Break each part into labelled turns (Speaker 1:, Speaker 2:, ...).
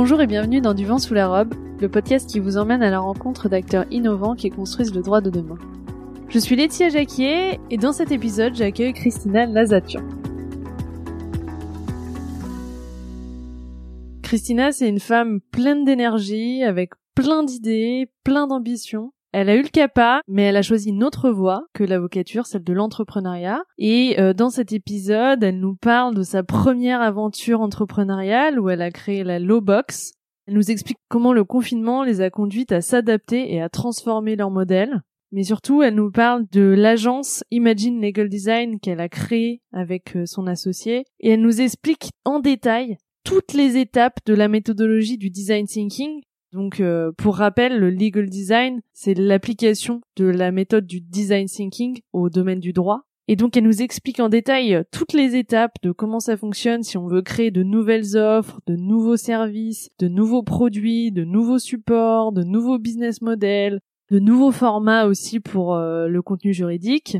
Speaker 1: Bonjour et bienvenue dans Du vent sous la robe, le podcast qui vous emmène à la rencontre d'acteurs innovants qui construisent le droit de demain. Je suis Laetitia Jacquier et dans cet épisode, j'accueille Christina Lazatian. Christina, c'est une femme pleine d'énergie, avec plein d'idées, plein d'ambitions. Elle a eu le CAPA, mais elle a choisi une autre voie que l'avocature, celle de l'entrepreneuriat. Et euh, dans cet épisode, elle nous parle de sa première aventure entrepreneuriale où elle a créé la Lowbox. Elle nous explique comment le confinement les a conduites à s'adapter et à transformer leur modèle. Mais surtout, elle nous parle de l'agence Imagine Legal Design qu'elle a créée avec euh, son associé. Et elle nous explique en détail toutes les étapes de la méthodologie du design thinking. Donc, euh, pour rappel, le legal design, c'est l'application de la méthode du design thinking au domaine du droit. Et donc, elle nous explique en détail toutes les étapes de comment ça fonctionne si on veut créer de nouvelles offres, de nouveaux services, de nouveaux produits, de nouveaux supports, de nouveaux business models, de nouveaux formats aussi pour euh, le contenu juridique.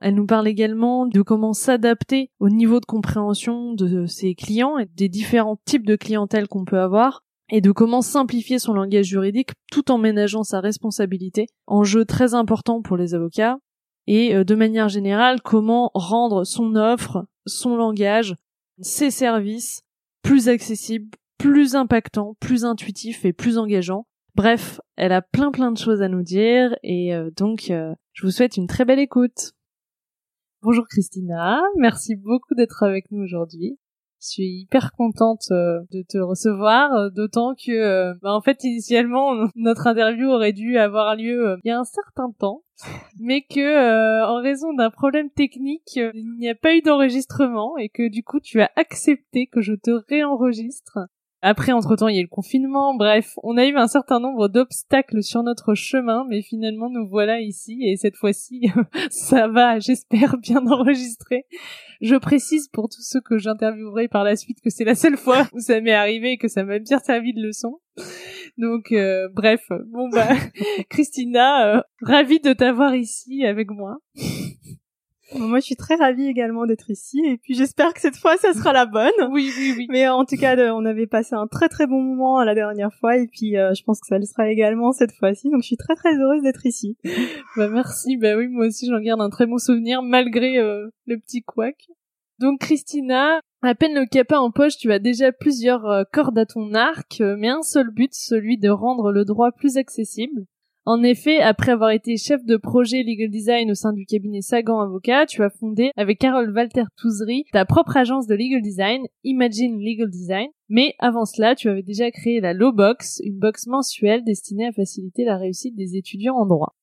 Speaker 1: Elle nous parle également de comment s'adapter au niveau de compréhension de ses clients et des différents types de clientèle qu'on peut avoir et de comment simplifier son langage juridique tout en ménageant sa responsabilité, enjeu très important pour les avocats, et euh, de manière générale comment rendre son offre, son langage, ses services plus accessibles, plus impactants, plus intuitifs et plus engageants. Bref, elle a plein plein de choses à nous dire et euh, donc euh, je vous souhaite une très belle écoute. Bonjour Christina, merci beaucoup d'être avec nous aujourd'hui. Je suis hyper contente euh, de te recevoir, euh, d'autant que, euh, bah, en fait, initialement, notre interview aurait dû avoir lieu il y a un certain temps, mais que, en raison d'un problème technique, il n'y a pas eu d'enregistrement et que du coup, tu as accepté que je te réenregistre. Après, entre-temps, il y a eu le confinement. Bref, on a eu un certain nombre d'obstacles sur notre chemin, mais finalement, nous voilà ici. Et cette fois-ci, ça va, j'espère, bien enregistrer. Je précise pour tous ceux que j'interviewerai par la suite que c'est la seule fois où ça m'est arrivé et que ça m'a bien servi de leçon. Donc, euh, bref, bon bah, Christina, euh, ravie de t'avoir ici avec moi.
Speaker 2: Moi, je suis très ravie également d'être ici, et puis j'espère que cette fois, ça sera la bonne.
Speaker 1: Oui, oui, oui.
Speaker 2: Mais en tout cas, on avait passé un très très bon moment la dernière fois, et puis euh, je pense que ça le sera également cette fois-ci. Donc, je suis très très heureuse d'être ici.
Speaker 1: bah merci. Bah oui, moi aussi, j'en garde un très bon souvenir malgré euh, le petit couac. Donc, Christina, à peine le capin en poche, tu as déjà plusieurs euh, cordes à ton arc, mais un seul but, celui de rendre le droit plus accessible. En effet, après avoir été chef de projet legal design au sein du cabinet Sagan Avocat, tu as fondé avec Carole Walter Touzery ta propre agence de legal design, Imagine Legal Design. Mais avant cela, tu avais déjà créé la Law Box, une box mensuelle destinée à faciliter la réussite des étudiants en droit.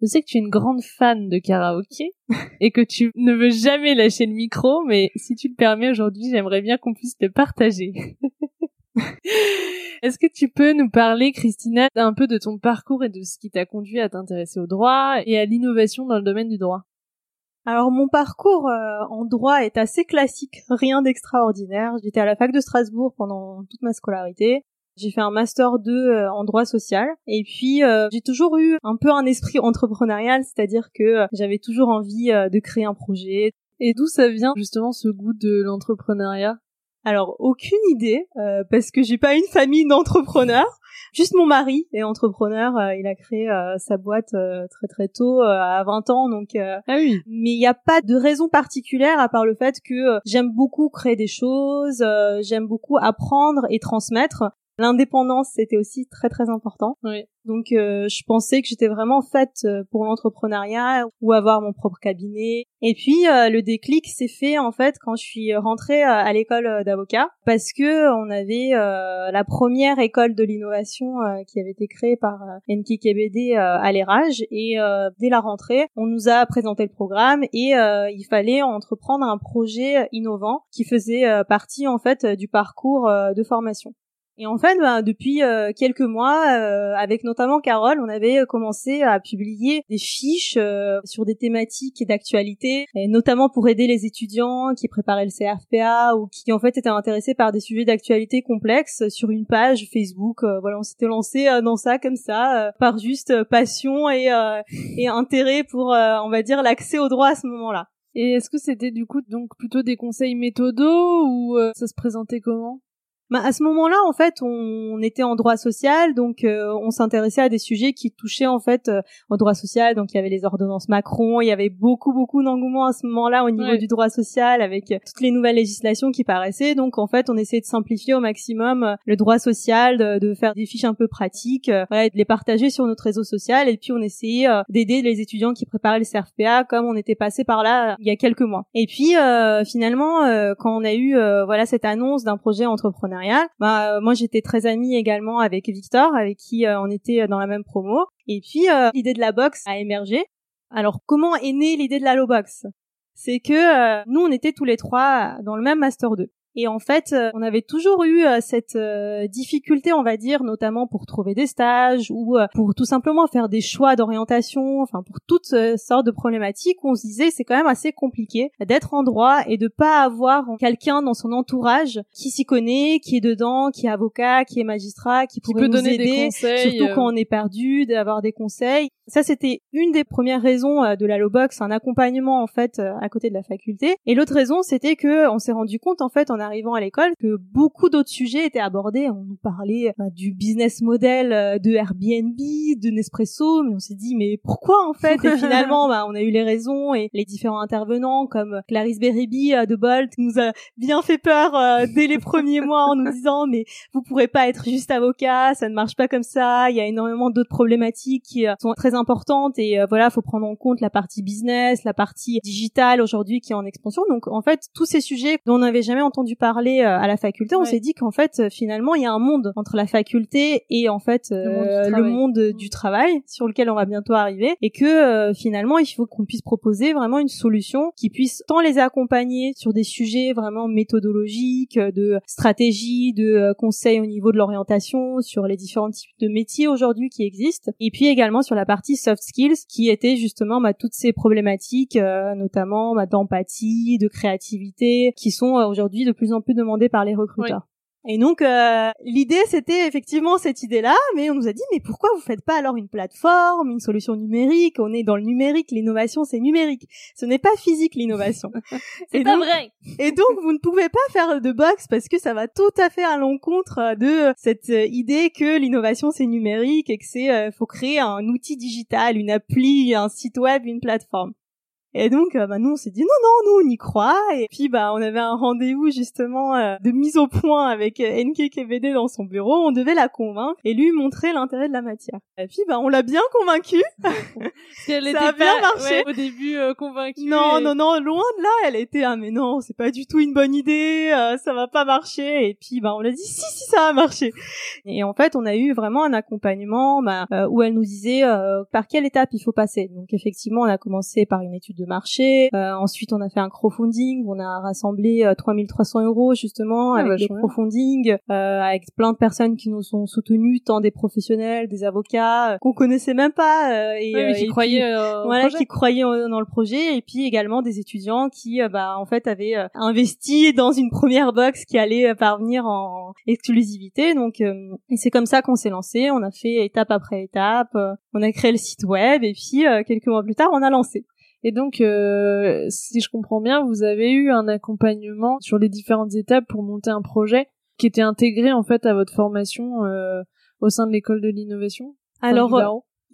Speaker 1: Je sais que tu es une grande fan de karaoké et que tu ne veux jamais lâcher le micro, mais si tu le permets aujourd'hui, j'aimerais bien qu'on puisse le partager. Est-ce que tu peux nous parler, Christina, un peu de ton parcours et de ce qui t'a conduit à t'intéresser au droit et à l'innovation dans le domaine du droit?
Speaker 2: Alors mon parcours euh, en droit est assez classique, rien d'extraordinaire. J'étais à la fac de Strasbourg pendant toute ma scolarité. J'ai fait un master 2 euh, en droit social et puis euh, j'ai toujours eu un peu un esprit entrepreneurial, c'est-à-dire que j'avais toujours envie de créer un projet.
Speaker 1: Et d'où ça vient justement ce goût de l'entrepreneuriat?
Speaker 2: Alors aucune idée euh, parce que j'ai pas une famille d'entrepreneurs. Juste mon mari est entrepreneur, euh, il a créé euh, sa boîte très très tôt, à 20 ans, donc.
Speaker 1: ah oui.
Speaker 2: Mais il n'y a pas de raison particulière à part le fait que j'aime beaucoup créer des choses, j'aime beaucoup apprendre et transmettre. L'indépendance, c'était aussi très très important.
Speaker 1: Oui.
Speaker 2: Donc euh, je pensais que j'étais vraiment faite euh, pour l'entrepreneuriat ou avoir mon propre cabinet. Et puis euh, le déclic s'est fait en fait quand je suis rentrée à l'école d'avocat parce que on avait la première école de l'innovation qui avait été créée par NKKBD à l'érage et dès la rentrée, on nous a présenté le programme et il fallait entreprendre un projet innovant qui faisait partie en fait du parcours de formation. Et en fait, ben, depuis euh, quelques mois, euh, avec notamment Carole, on avait commencé à publier des fiches euh, sur des thématiques d'actualité, notamment pour aider les étudiants qui préparaient le CRFPA ou qui en fait étaient intéressés par des sujets d'actualité complexes sur une page Facebook. voilà, on s'était lancé dans ça comme ça, par juste passion et, et intérêt pour, on va dire, l'accès au droit à ce moment-là.
Speaker 1: Et est-ce que c'était du coup donc plutôt des conseils méthodaux ou ça se présentait comment?
Speaker 2: Bah, à ce moment-là, en fait, on était en droit social, donc euh, on s'intéressait à des sujets qui touchaient en fait euh, au droit social. Donc il y avait les ordonnances Macron, il y avait beaucoup beaucoup d'engouement à ce moment-là au niveau du droit social avec euh, toutes les nouvelles législations qui paraissaient. Donc en fait, on essayait de simplifier au maximum le droit social, de, faire des fiches un peu pratiques, voilà, et de les partager sur notre réseau social. Et puis on essayait d'aider les étudiants qui préparaient le CRFPA, comme on était passé par là il y a quelques mois. Et puis finalement, quand on a eu voilà cette annonce d'un projet entrepreneur bah, euh, moi j'étais très amie également avec Victor, avec qui euh, on était dans la même promo. Et puis euh, l'idée de la boxe a émergé. Alors comment est née l'idée de la low box C'est que nous on était tous les trois dans le même master 2. Et en fait, euh, on avait toujours eu euh, cette euh, difficulté, on va dire, notamment pour trouver des stages ou pour tout simplement faire des choix d'orientation, enfin pour toutes sortes de problématiques où on se disait c'est quand même assez compliqué d'être en droit et de pas avoir quelqu'un dans son entourage qui s'y connaît, qui est dedans, qui est avocat, qui est magistrat, qui pourrait nous
Speaker 1: donner
Speaker 2: aider,
Speaker 1: des conseils,
Speaker 2: surtout quand on est perdu, d'avoir des conseils. Ça, c'était une des premières raisons de la low box, un accompagnement en fait à côté de la faculté. Et l'autre raison, c'était que on s'est rendu compte en fait en arrivant à l'école que beaucoup d'autres sujets étaient abordés. On nous parlait euh, du business model euh, de Airbnb, de Nespresso, mais on s'est dit mais pourquoi en fait? Et finalement, bah, on a eu les raisons et les différents intervenants comme Clarisse Beribi euh, de Bolt nous a bien fait peur dès les premiers mois en nous disant mais vous pourrez pas être juste avocat, ça ne marche pas comme ça. Il y a énormément d'autres problématiques qui sont très importantes et voilà, faut prendre en compte la partie business, la partie digitale aujourd'hui qui est en expansion. Donc en fait, tous ces sujets dont on n'avait jamais entendu parler euh, à la faculté, on s'est dit qu'en fait euh, finalement il y a un monde entre la faculté et en fait le monde, du, euh, travail. sur lequel on va bientôt arriver et que finalement il faut qu'on puisse proposer vraiment une solution qui puisse tant les accompagner sur des sujets vraiment méthodologiques, de stratégie, de conseils au niveau de l'orientation, sur les différents types de métiers aujourd'hui qui existent et puis également sur la partie soft skills qui était justement bah, toutes ces problématiques notamment bah, d'empathie, de créativité qui sont aujourd'hui de plus en plus demandé par les recruteurs. Et donc euh, l'idée c'était effectivement cette idée-là, mais on nous a dit mais pourquoi vous faites pas alors une plateforme, une solution numérique? On est dans le numérique, l'innovation c'est numérique, ce n'est pas physique l'innovation.
Speaker 1: c'est pas vrai.
Speaker 2: Et donc vous ne pouvez pas faire de box parce que ça va tout à fait à l'encontre de cette idée que l'innovation c'est numérique et que c'est euh, faut créer un outil digital, une appli, un site web, une plateforme. Et donc, euh, bah, nous, on s'est dit non, non, nous, on y croit. Et puis, bah, on avait un rendez-vous justement euh, de mise au point avec euh, NK KVD dans son bureau. On devait la convaincre et lui montrer l'intérêt de la matière. Et puis, bah, on l'a bien convaincue.
Speaker 1: ça a bien marché. au début, convaincue.
Speaker 2: Non, non, non, loin de là. Elle était ah mais non, c'est pas du tout une bonne idée. ça va pas marcher. Et puis, bah, on l'a dit si, si, ça va marcher. Et en fait, on a eu vraiment un accompagnement bah, où elle nous disait par quelle étape il faut passer. Donc, effectivement, on a commencé par une étude de marché. Euh, ensuite, on a fait un crowdfunding. On a rassemblé 3300 euh, euros justement ah, avec des crowdfunding, euh, avec plein de personnes qui nous ont soutenus, tant des professionnels, des avocats qu'on connaissait même pas
Speaker 1: et, qui croyaient,
Speaker 2: voilà, qui croyaient dans le projet, et puis également des étudiants qui, bah, en fait, avaient investi dans une première box qui allait parvenir en exclusivité. Donc, et c'est comme ça qu'on s'est lancé. On a fait étape après étape. on a créé le site web et puis quelques mois plus tard, on a lancé.
Speaker 1: Et donc, euh, si je comprends bien, vous avez eu un accompagnement sur les différentes étapes pour monter un projet qui était intégré en fait à votre formation euh, au sein de l'école de l'innovation.
Speaker 2: Alors, euh,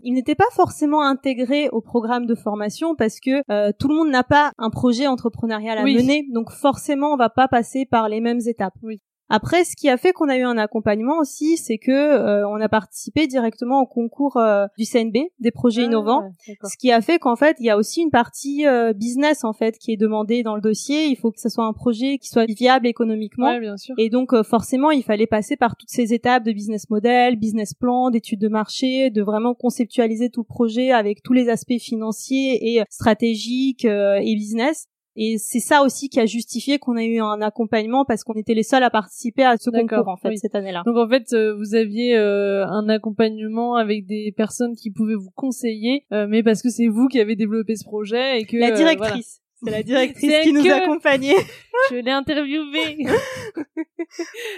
Speaker 2: il n'était pas forcément intégré au programme de formation parce que tout le monde n'a pas un projet entrepreneurial à mener, donc forcément on va pas passer par les mêmes étapes.
Speaker 1: Oui.
Speaker 2: Après, ce qui a fait qu'on a eu un accompagnement aussi, c'est que euh, on a participé directement au concours euh, du CNB des projets ah, innovants, ce qui a fait qu'en fait, il y a aussi une partie euh, business en fait qui est demandée dans le dossier. Il faut que ce soit un projet qui soit viable économiquement,
Speaker 1: bien sûr.
Speaker 2: et donc forcément, il fallait passer par toutes ces étapes de business model, business plan, d'études de marché, de vraiment conceptualiser tout le projet avec tous les aspects financiers et stratégiques et business. Et c'est ça aussi qui a justifié qu'on a eu un accompagnement parce qu'on était les seuls à participer à ce concours en fait cette année-là.
Speaker 1: Donc en fait, euh, vous aviez euh, un accompagnement avec des personnes qui pouvaient vous conseiller, euh, mais parce que c'est vous qui avez développé ce projet et que
Speaker 2: la directrice. C'est la directrice qui nous accompagnait.
Speaker 1: Je l'ai interviewée.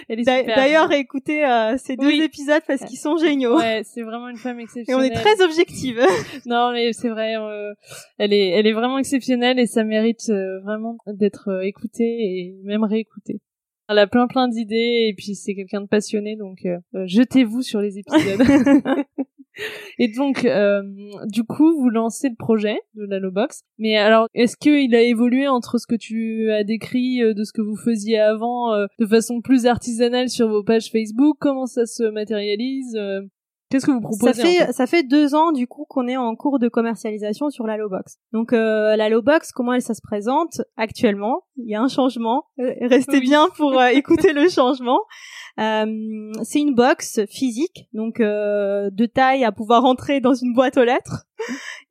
Speaker 2: D'ailleurs, écoutez euh, ces deux épisodes parce qu'ils sont géniaux.
Speaker 1: Ouais, c'est vraiment une femme exceptionnelle.
Speaker 2: Et on est très objective.
Speaker 1: non, mais c'est vrai, euh, elle est, elle est vraiment exceptionnelle et ça mérite euh, vraiment d'être écoutée et même réécoutée. Elle a plein plein d'idées et puis c'est quelqu'un de passionné donc jetez-vous sur les épisodes. Et donc, euh, du coup, vous lancez le projet de la Box. Mais alors, est-ce qu'il a évolué entre ce que tu as décrit euh, de ce que vous faisiez avant, euh, de façon plus artisanale sur vos pages Facebook? Comment ça se matérialise Qu'est-ce que vous proposez
Speaker 2: Ça fait ça fait deux ans du coup qu'on est en cours de commercialisation sur la Box. Donc euh, la Box, comment elle ça se présente actuellement? Il y a un changement. Restez bien pour écouter le changement. Euh, c'est une box physique, donc euh, de taille à pouvoir entrer dans une boîte aux lettres.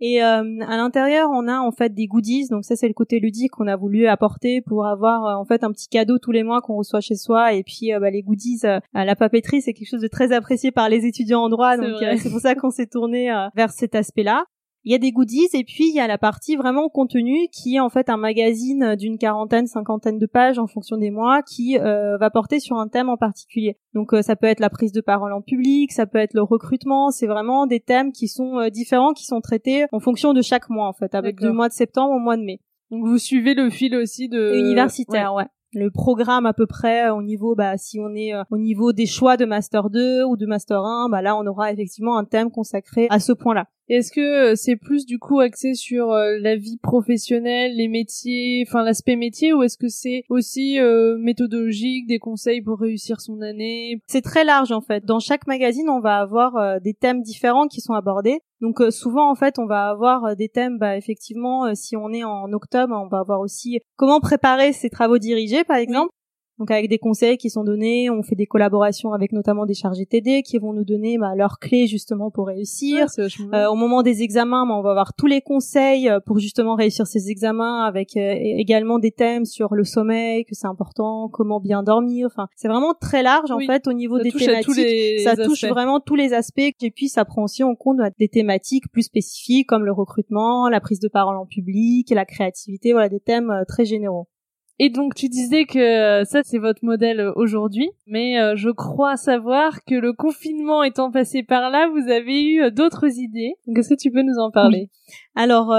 Speaker 2: Et euh, à l'intérieur, on a en fait des goodies. Donc ça, c'est le côté ludique qu'on a voulu apporter pour avoir en fait un petit cadeau tous les mois qu'on reçoit chez soi. Et puis bah, les goodies, à la papeterie, c'est quelque chose de très apprécié par les étudiants en droit. Donc c'est pour ça qu'on s'est tourné vers cet aspect-là. Il y a des goodies et puis il y a la partie vraiment contenu qui est en fait un magazine d'une quarantaine, cinquantaine de pages en fonction des mois qui euh, va porter sur un thème en particulier. Donc euh, ça peut être la prise de parole en public, ça peut être le recrutement, c'est vraiment des thèmes qui sont euh, différents, qui sont traités en fonction de chaque mois en fait, avec du mois de septembre au mois de mai.
Speaker 1: Donc vous suivez le fil aussi de
Speaker 2: universitaire, ouais le programme à peu près au niveau bah si on est euh, au niveau des choix de master 2 ou de master 1 bah là on aura effectivement un thème consacré à ce point-là.
Speaker 1: Est-ce que euh, c'est plus du coup axé sur euh, la vie professionnelle, les métiers, enfin l'aspect métier, ou est-ce que c'est aussi méthodologique, des conseils pour réussir son année?
Speaker 2: C'est très large en fait. Dans chaque magazine, on va avoir des thèmes différents qui sont abordés. Donc euh, souvent en fait on va avoir euh, des thèmes bah, effectivement euh, si on est en octobre on va avoir aussi comment préparer ses travaux dirigés par exemple donc avec des conseils qui sont donnés, on fait des collaborations avec notamment des chargés TD qui vont nous donner bah, leurs clés justement pour réussir. euh, au moment des examens, bah, on va avoir tous les conseils euh, pour justement réussir ces examens, avec euh, également des thèmes sur le sommeil, que c'est important, comment bien dormir. Enfin, c'est vraiment très large en fait au niveau des thématiques. ça touche vraiment tous les aspects. Et puis ça prend aussi en compte bah, des thématiques plus spécifiques comme le recrutement, la prise de parole en public, la créativité. Voilà des thèmes euh, très généraux.
Speaker 1: Et donc tu disais que euh, ça c'est votre modèle euh, aujourd'hui, mais euh, je crois savoir que le confinement étant passé par là, vous avez eu d'autres idées. Est-ce que tu peux nous en parler?
Speaker 2: Alors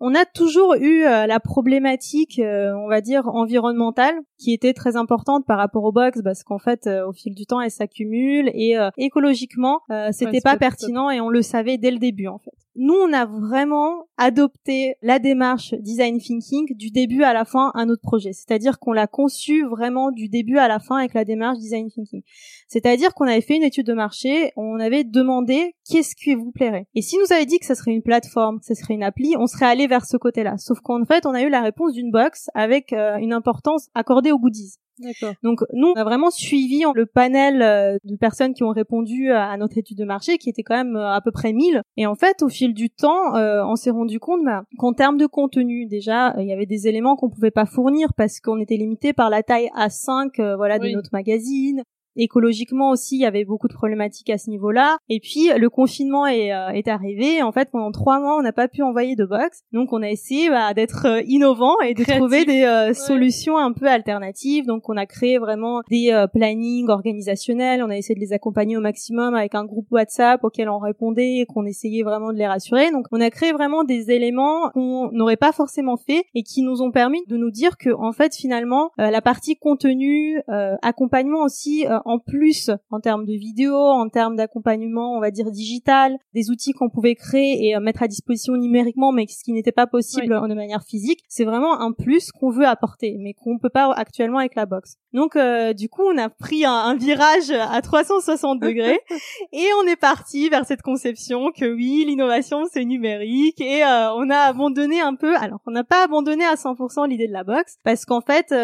Speaker 2: on a toujours eu la problématique, on va dire environnementale, qui était très importante par rapport aux box, parce qu'en fait au fil du temps elles s'accumulent et écologiquement c'était pas pertinent et on le savait dès le début en fait. Nous on a vraiment adopté la démarche design thinking du début à la fin à notre projet c'est-à-dire qu'on l'a conçu vraiment du début à la fin avec la démarche design thinking. C'est-à-dire qu'on avait fait une étude de marché, on avait demandé qu'est-ce qui vous plairait. Et si nous avait dit que ça serait une plateforme, que ça serait une appli, on serait allé vers ce côté-là. Sauf qu'en fait, on a eu la réponse d'une box avec euh, une importance accordée aux goodies. Donc nous, on a vraiment suivi le panel euh, de personnes qui ont répondu à notre étude de marché, qui était quand même euh, à peu près 1000. Et en fait, au fil du temps, euh, on s'est rendu compte bah, qu'en termes de contenu, déjà, il y avait des éléments qu'on pouvait pas fournir parce qu'on était limité par la taille A5, voilà, de notre magazine. Écologiquement aussi, il y avait beaucoup de problématiques à ce niveau-là. Et puis le confinement est, euh, est arrivé. En fait, pendant trois mois, on n'a pas pu envoyer de box. Donc, on a essayé bah, d'être euh, innovant et de trouver des euh, solutions un peu alternatives. Donc, on a créé vraiment des plannings organisationnels. On a essayé de les accompagner au maximum avec un groupe WhatsApp auquel on répondait et qu'on essayait vraiment de les rassurer. Donc, on a créé vraiment des éléments qu'on n'aurait pas forcément fait et qui nous ont permis de nous dire que, en fait, finalement, la partie contenu, accompagnement aussi en plus en termes de vidéos, en termes d'accompagnement, on va dire digital, des outils qu'on pouvait créer et euh, mettre à disposition numériquement, mais ce qui n'était pas possible de manière physique. C'est vraiment un plus qu'on veut apporter, mais qu'on peut pas actuellement avec la box. Donc euh, du coup, on a pris un, virage à 360 degrés et on est parti vers cette conception que oui, l'innovation c'est numérique et euh, on a abandonné un peu. Alors, on n'a pas abandonné à 100% l'idée de la box parce qu'en fait,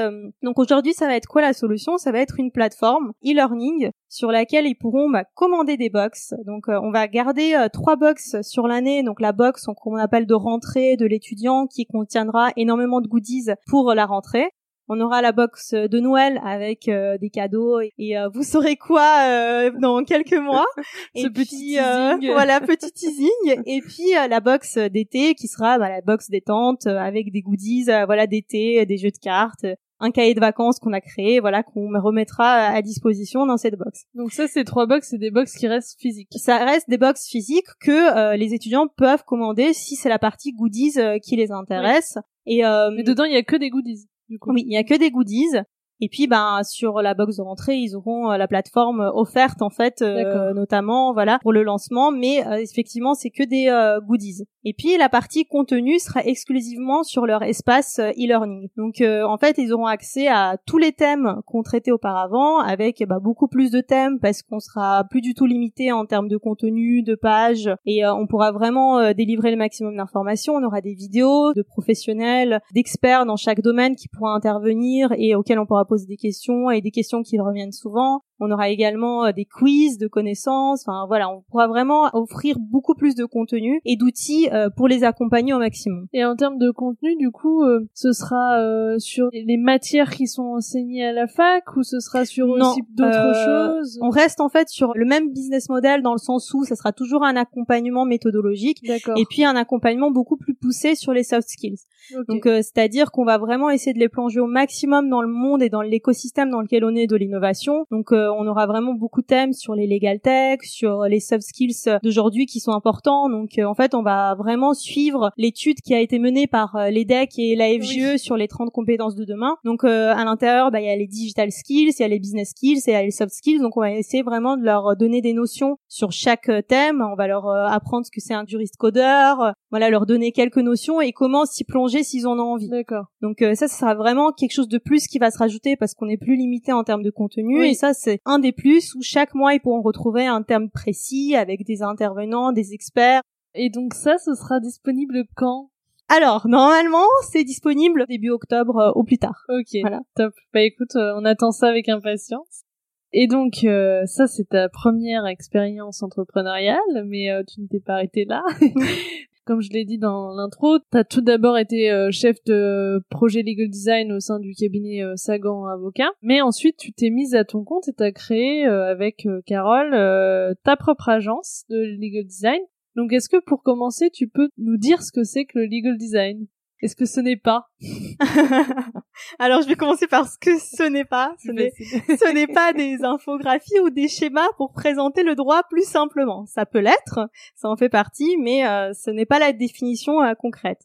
Speaker 2: donc aujourd'hui, ça va être quoi la solution? Ça va être une plateforme e-learning sur laquelle ils pourront bah, commander des box. Donc euh, on va garder euh, trois box sur l'année. Donc la box qu'on appelle de rentrée de l'étudiant qui contiendra énormément de goodies pour la rentrée. On aura la box de Noël avec euh, des cadeaux et, vous saurez quoi dans quelques mois.
Speaker 1: et petit teasing.
Speaker 2: voilà petit teasing. et puis la box d'été qui sera bah, la box détente avec des goodies voilà d'été, des jeux de cartes, un cahier de vacances qu'on a créé, voilà, qu'on remettra à disposition dans cette box.
Speaker 1: Donc ça, ces trois box, c'est des box qui restent physiques.
Speaker 2: Ça reste des box physiques que euh, les étudiants peuvent commander si c'est la partie goodies euh, qui les intéresse.
Speaker 1: Et euh, mais dedans, il y a que des goodies. Du coup.
Speaker 2: Oui, il y a que des goodies. Et puis, ben sur la box de rentrée, ils auront la plateforme offerte en fait, notamment voilà pour le lancement. Mais effectivement, c'est que des goodies. Et puis la partie contenu sera exclusivement sur leur espace e-learning. Donc en fait, ils auront accès à tous les thèmes qu'on traitait auparavant, avec bah, beaucoup plus de thèmes parce qu'on sera plus du tout limité en termes de contenu, de pages, et on pourra vraiment délivrer le maximum d'informations. On aura des vidéos de professionnels, d'experts dans chaque domaine qui pourront intervenir et auxquels on pourra poser des questions et des questions qui reviennent souvent. On aura également euh, des quiz de connaissances. Enfin voilà, on pourra vraiment offrir beaucoup plus de contenu et d'outils euh, pour les accompagner au maximum.
Speaker 1: Et en termes de contenu, du coup, euh, ce sera sur les matières qui sont enseignées à la fac ou ce sera sur aussi d'autres choses
Speaker 2: On reste en fait sur le même business model dans le sens où ça sera toujours un accompagnement méthodologique et puis un accompagnement beaucoup plus poussé sur les soft skills. Donc c'est-à-dire qu'on va vraiment essayer de les plonger au maximum dans le monde et dans l'écosystème dans lequel on est de l'innovation. Donc on aura vraiment beaucoup de thèmes sur les legal tech, sur les soft skills d'aujourd'hui qui sont importants. Donc euh, en fait, on va vraiment suivre l'étude qui a été menée par euh, l'EDEC et la FGE sur les 30 compétences de demain. Donc euh, à l'intérieur, bah, il y a les digital skills, il y a les business skills et il y a les soft skills. Donc on va essayer vraiment de leur donner des notions sur chaque thème. On va leur apprendre ce que c'est un juriste codeur, voilà, leur donner quelques notions et comment s'y plonger s'ils en ont envie.
Speaker 1: D'accord.
Speaker 2: Donc ça, ça sera vraiment quelque chose de plus qui va se rajouter parce qu'on est plus limité en termes de contenu et ça c'est un des plus où chaque mois ils pourront retrouver un terme précis avec des intervenants, des experts.
Speaker 1: Et donc ça, ce sera disponible quand?
Speaker 2: Alors, normalement, c'est disponible début octobre euh, au plus tard.
Speaker 1: Ok, voilà. top. Bah écoute, euh, on attend ça avec impatience. Et donc, euh, ça, c'est ta première expérience entrepreneuriale, mais tu ne t'es pas arrêtée là. Comme je l'ai dit dans l'intro, tu as tout d'abord été euh, chef de projet legal design au sein du cabinet euh, Sagan Avocat, mais ensuite tu t'es mise à ton compte et tu as créé euh, avec Carole ta propre agence de legal design. Donc est-ce que pour commencer, tu peux nous dire ce que c'est que le legal design? Est-ce que ce n'est pas
Speaker 2: Alors, je vais commencer par ce que ce n'est pas. Ce n'est, pas des infographies ou des schémas pour présenter le droit plus simplement. Ça peut l'être, ça en fait partie, mais euh, ce n'est pas la définition euh, concrète.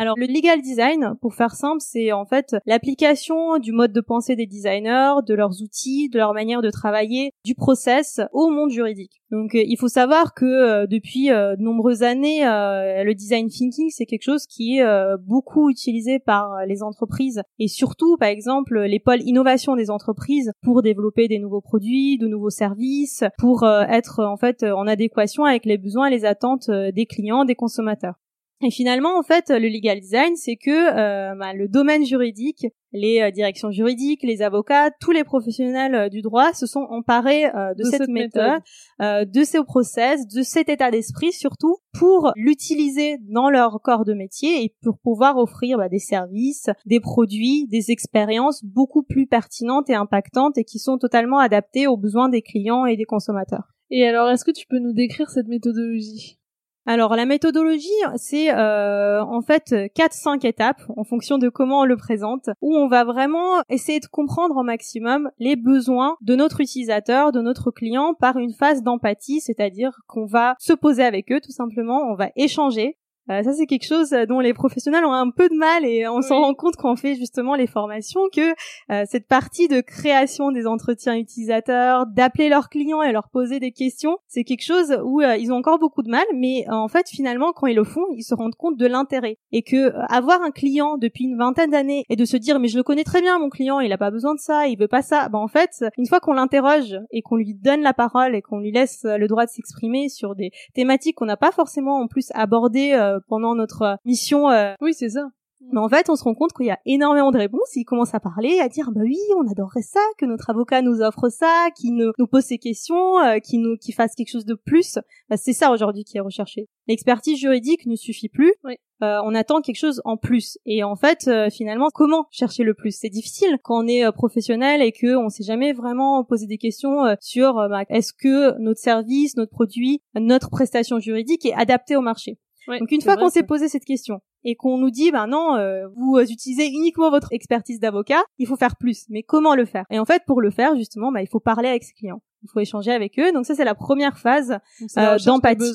Speaker 2: Alors le legal design, pour faire simple, c'est en fait l'application du mode de pensée des designers, de leurs outils, de leur manière de travailler, du process au monde juridique. Donc euh, il faut savoir que euh, depuis euh, de nombreuses années, le design thinking c'est quelque chose qui est beaucoup utilisé par les entreprises et surtout par exemple les pôles innovation des entreprises pour développer des nouveaux produits, de nouveaux services, pour être en fait en adéquation avec les besoins et les attentes des clients, des consommateurs. Et finalement, en fait, le legal design, c'est que euh, bah, le domaine juridique, les euh, directions juridiques, les avocats, tous les professionnels euh, du droit se sont emparés de, cette, méthode, de ces process, de cet état d'esprit surtout, pour l'utiliser dans leur corps de métier et pour pouvoir offrir bah, des services, des produits, des expériences beaucoup plus pertinentes et impactantes et qui sont totalement adaptées aux besoins des clients et des consommateurs.
Speaker 1: Et alors, est-ce que tu peux nous décrire cette méthodologie?
Speaker 2: Alors la méthodologie, c'est euh, en fait 4-5 étapes en fonction de comment on le présente, où on va vraiment essayer de comprendre au maximum les besoins de notre utilisateur, de notre client par une phase d'empathie, c'est-à-dire qu'on va se poser avec eux tout simplement, on va échanger, euh, ça c'est quelque chose euh, dont les professionnels ont un peu de mal et on s'en rend compte quand on fait justement les formations que euh, cette partie de création des entretiens utilisateurs, d'appeler leurs clients et leur poser des questions, c'est quelque chose où ils ont encore beaucoup de mal, mais en fait finalement quand ils le font, ils se rendent compte de l'intérêt. Et que avoir un client depuis une vingtaine d'années et de se dire mais je le connais très bien mon client, il a pas besoin de ça, il veut pas ça, ben en fait une fois qu'on l'interroge et qu'on lui donne la parole et qu'on lui laisse le droit de s'exprimer sur des thématiques qu'on n'a pas forcément en plus abordées pendant notre euh, mission. Euh,
Speaker 1: oui, c'est ça.
Speaker 2: Mais en fait, on se rend compte qu'il y a énormément de réponses. Ils commencent à parler, à dire bah oui, on adorerait ça, que notre avocat nous offre ça, qu'il nous, nous pose ces questions, euh, qu'il nous, qu'il fasse quelque chose de plus. Bah, c'est ça aujourd'hui qui est recherché. L'expertise juridique ne suffit plus.
Speaker 1: Oui.
Speaker 2: Euh, on attend quelque chose en plus. Et en fait, euh, finalement, comment chercher le plus? C'est difficile quand on est euh, professionnel et que on s'est jamais vraiment posé des questions sur bah, est-ce que notre service, notre produit, notre prestation juridique est adapté au marché? Donc une fois qu'on s'est posé cette question et qu'on nous dit ben non euh, vous utilisez uniquement votre expertise d'avocat, il faut faire plus. Mais comment le faire? Et en fait pour le faire justement, bah, il faut parler avec ses clients. Il faut échanger avec eux. Donc ça c'est la première phase
Speaker 1: euh, d'empathie.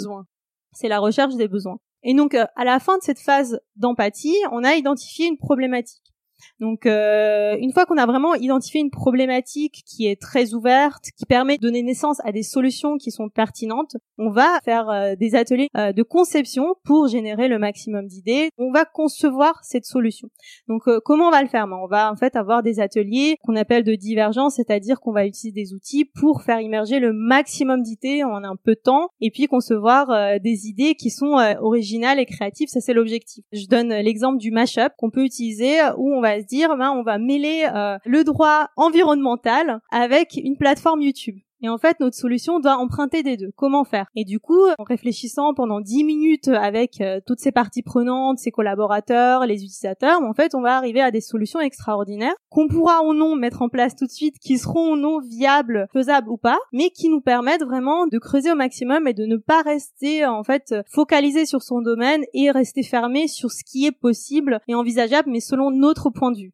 Speaker 2: C'est la recherche des besoins. Et donc euh, à la fin de cette phase d'empathie, on a identifié une problématique. Donc euh, une fois qu'on a vraiment identifié une problématique qui est très ouverte, qui permet de donner naissance à des solutions qui sont pertinentes, on va faire euh, des ateliers euh, de conception pour générer le maximum d'idées. On va concevoir cette solution. Donc comment on va le faire? Ben, On va en fait avoir des ateliers qu'on appelle de divergence, c'est-à-dire qu'on va utiliser des outils pour faire immerger le maximum d'idées en un peu de temps et puis concevoir des idées qui sont originales et créatives. Ça c'est l'objectif. Je donne l'exemple du mashup qu'on peut utiliser où on va se dire, ben, on va mêler euh, le droit environnemental avec une plateforme YouTube. Et en fait, notre solution doit emprunter des deux. Comment faire? Et du coup, en réfléchissant pendant 10 minutes avec euh, toutes ces parties prenantes, ses collaborateurs, les utilisateurs, en fait, on va arriver à des solutions extraordinaires qu'on pourra ou non mettre en place tout de suite, qui seront ou non viables, faisables ou pas, mais qui nous permettent vraiment de creuser au maximum et de ne pas rester en fait focalisé sur son domaine et rester fermé sur ce qui est possible et envisageable, mais selon notre point de vue.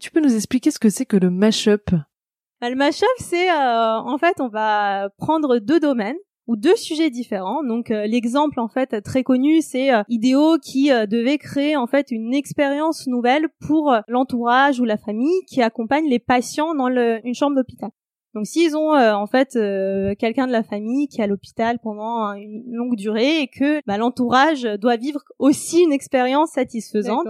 Speaker 1: Tu peux nous expliquer ce que c'est que le mashup?
Speaker 2: Bah, le mashup, c'est euh, en fait, on va prendre deux domaines ou deux sujets différents. Donc euh, l'exemple en fait très connu, c'est euh, Idéo qui devait créer en fait une expérience nouvelle pour l'entourage ou la famille qui accompagne les patients dans une chambre d'hôpital. Donc s'ils ont en fait quelqu'un de la famille qui est à l'hôpital pendant une longue durée et que bah, l'entourage doit vivre aussi une expérience satisfaisante,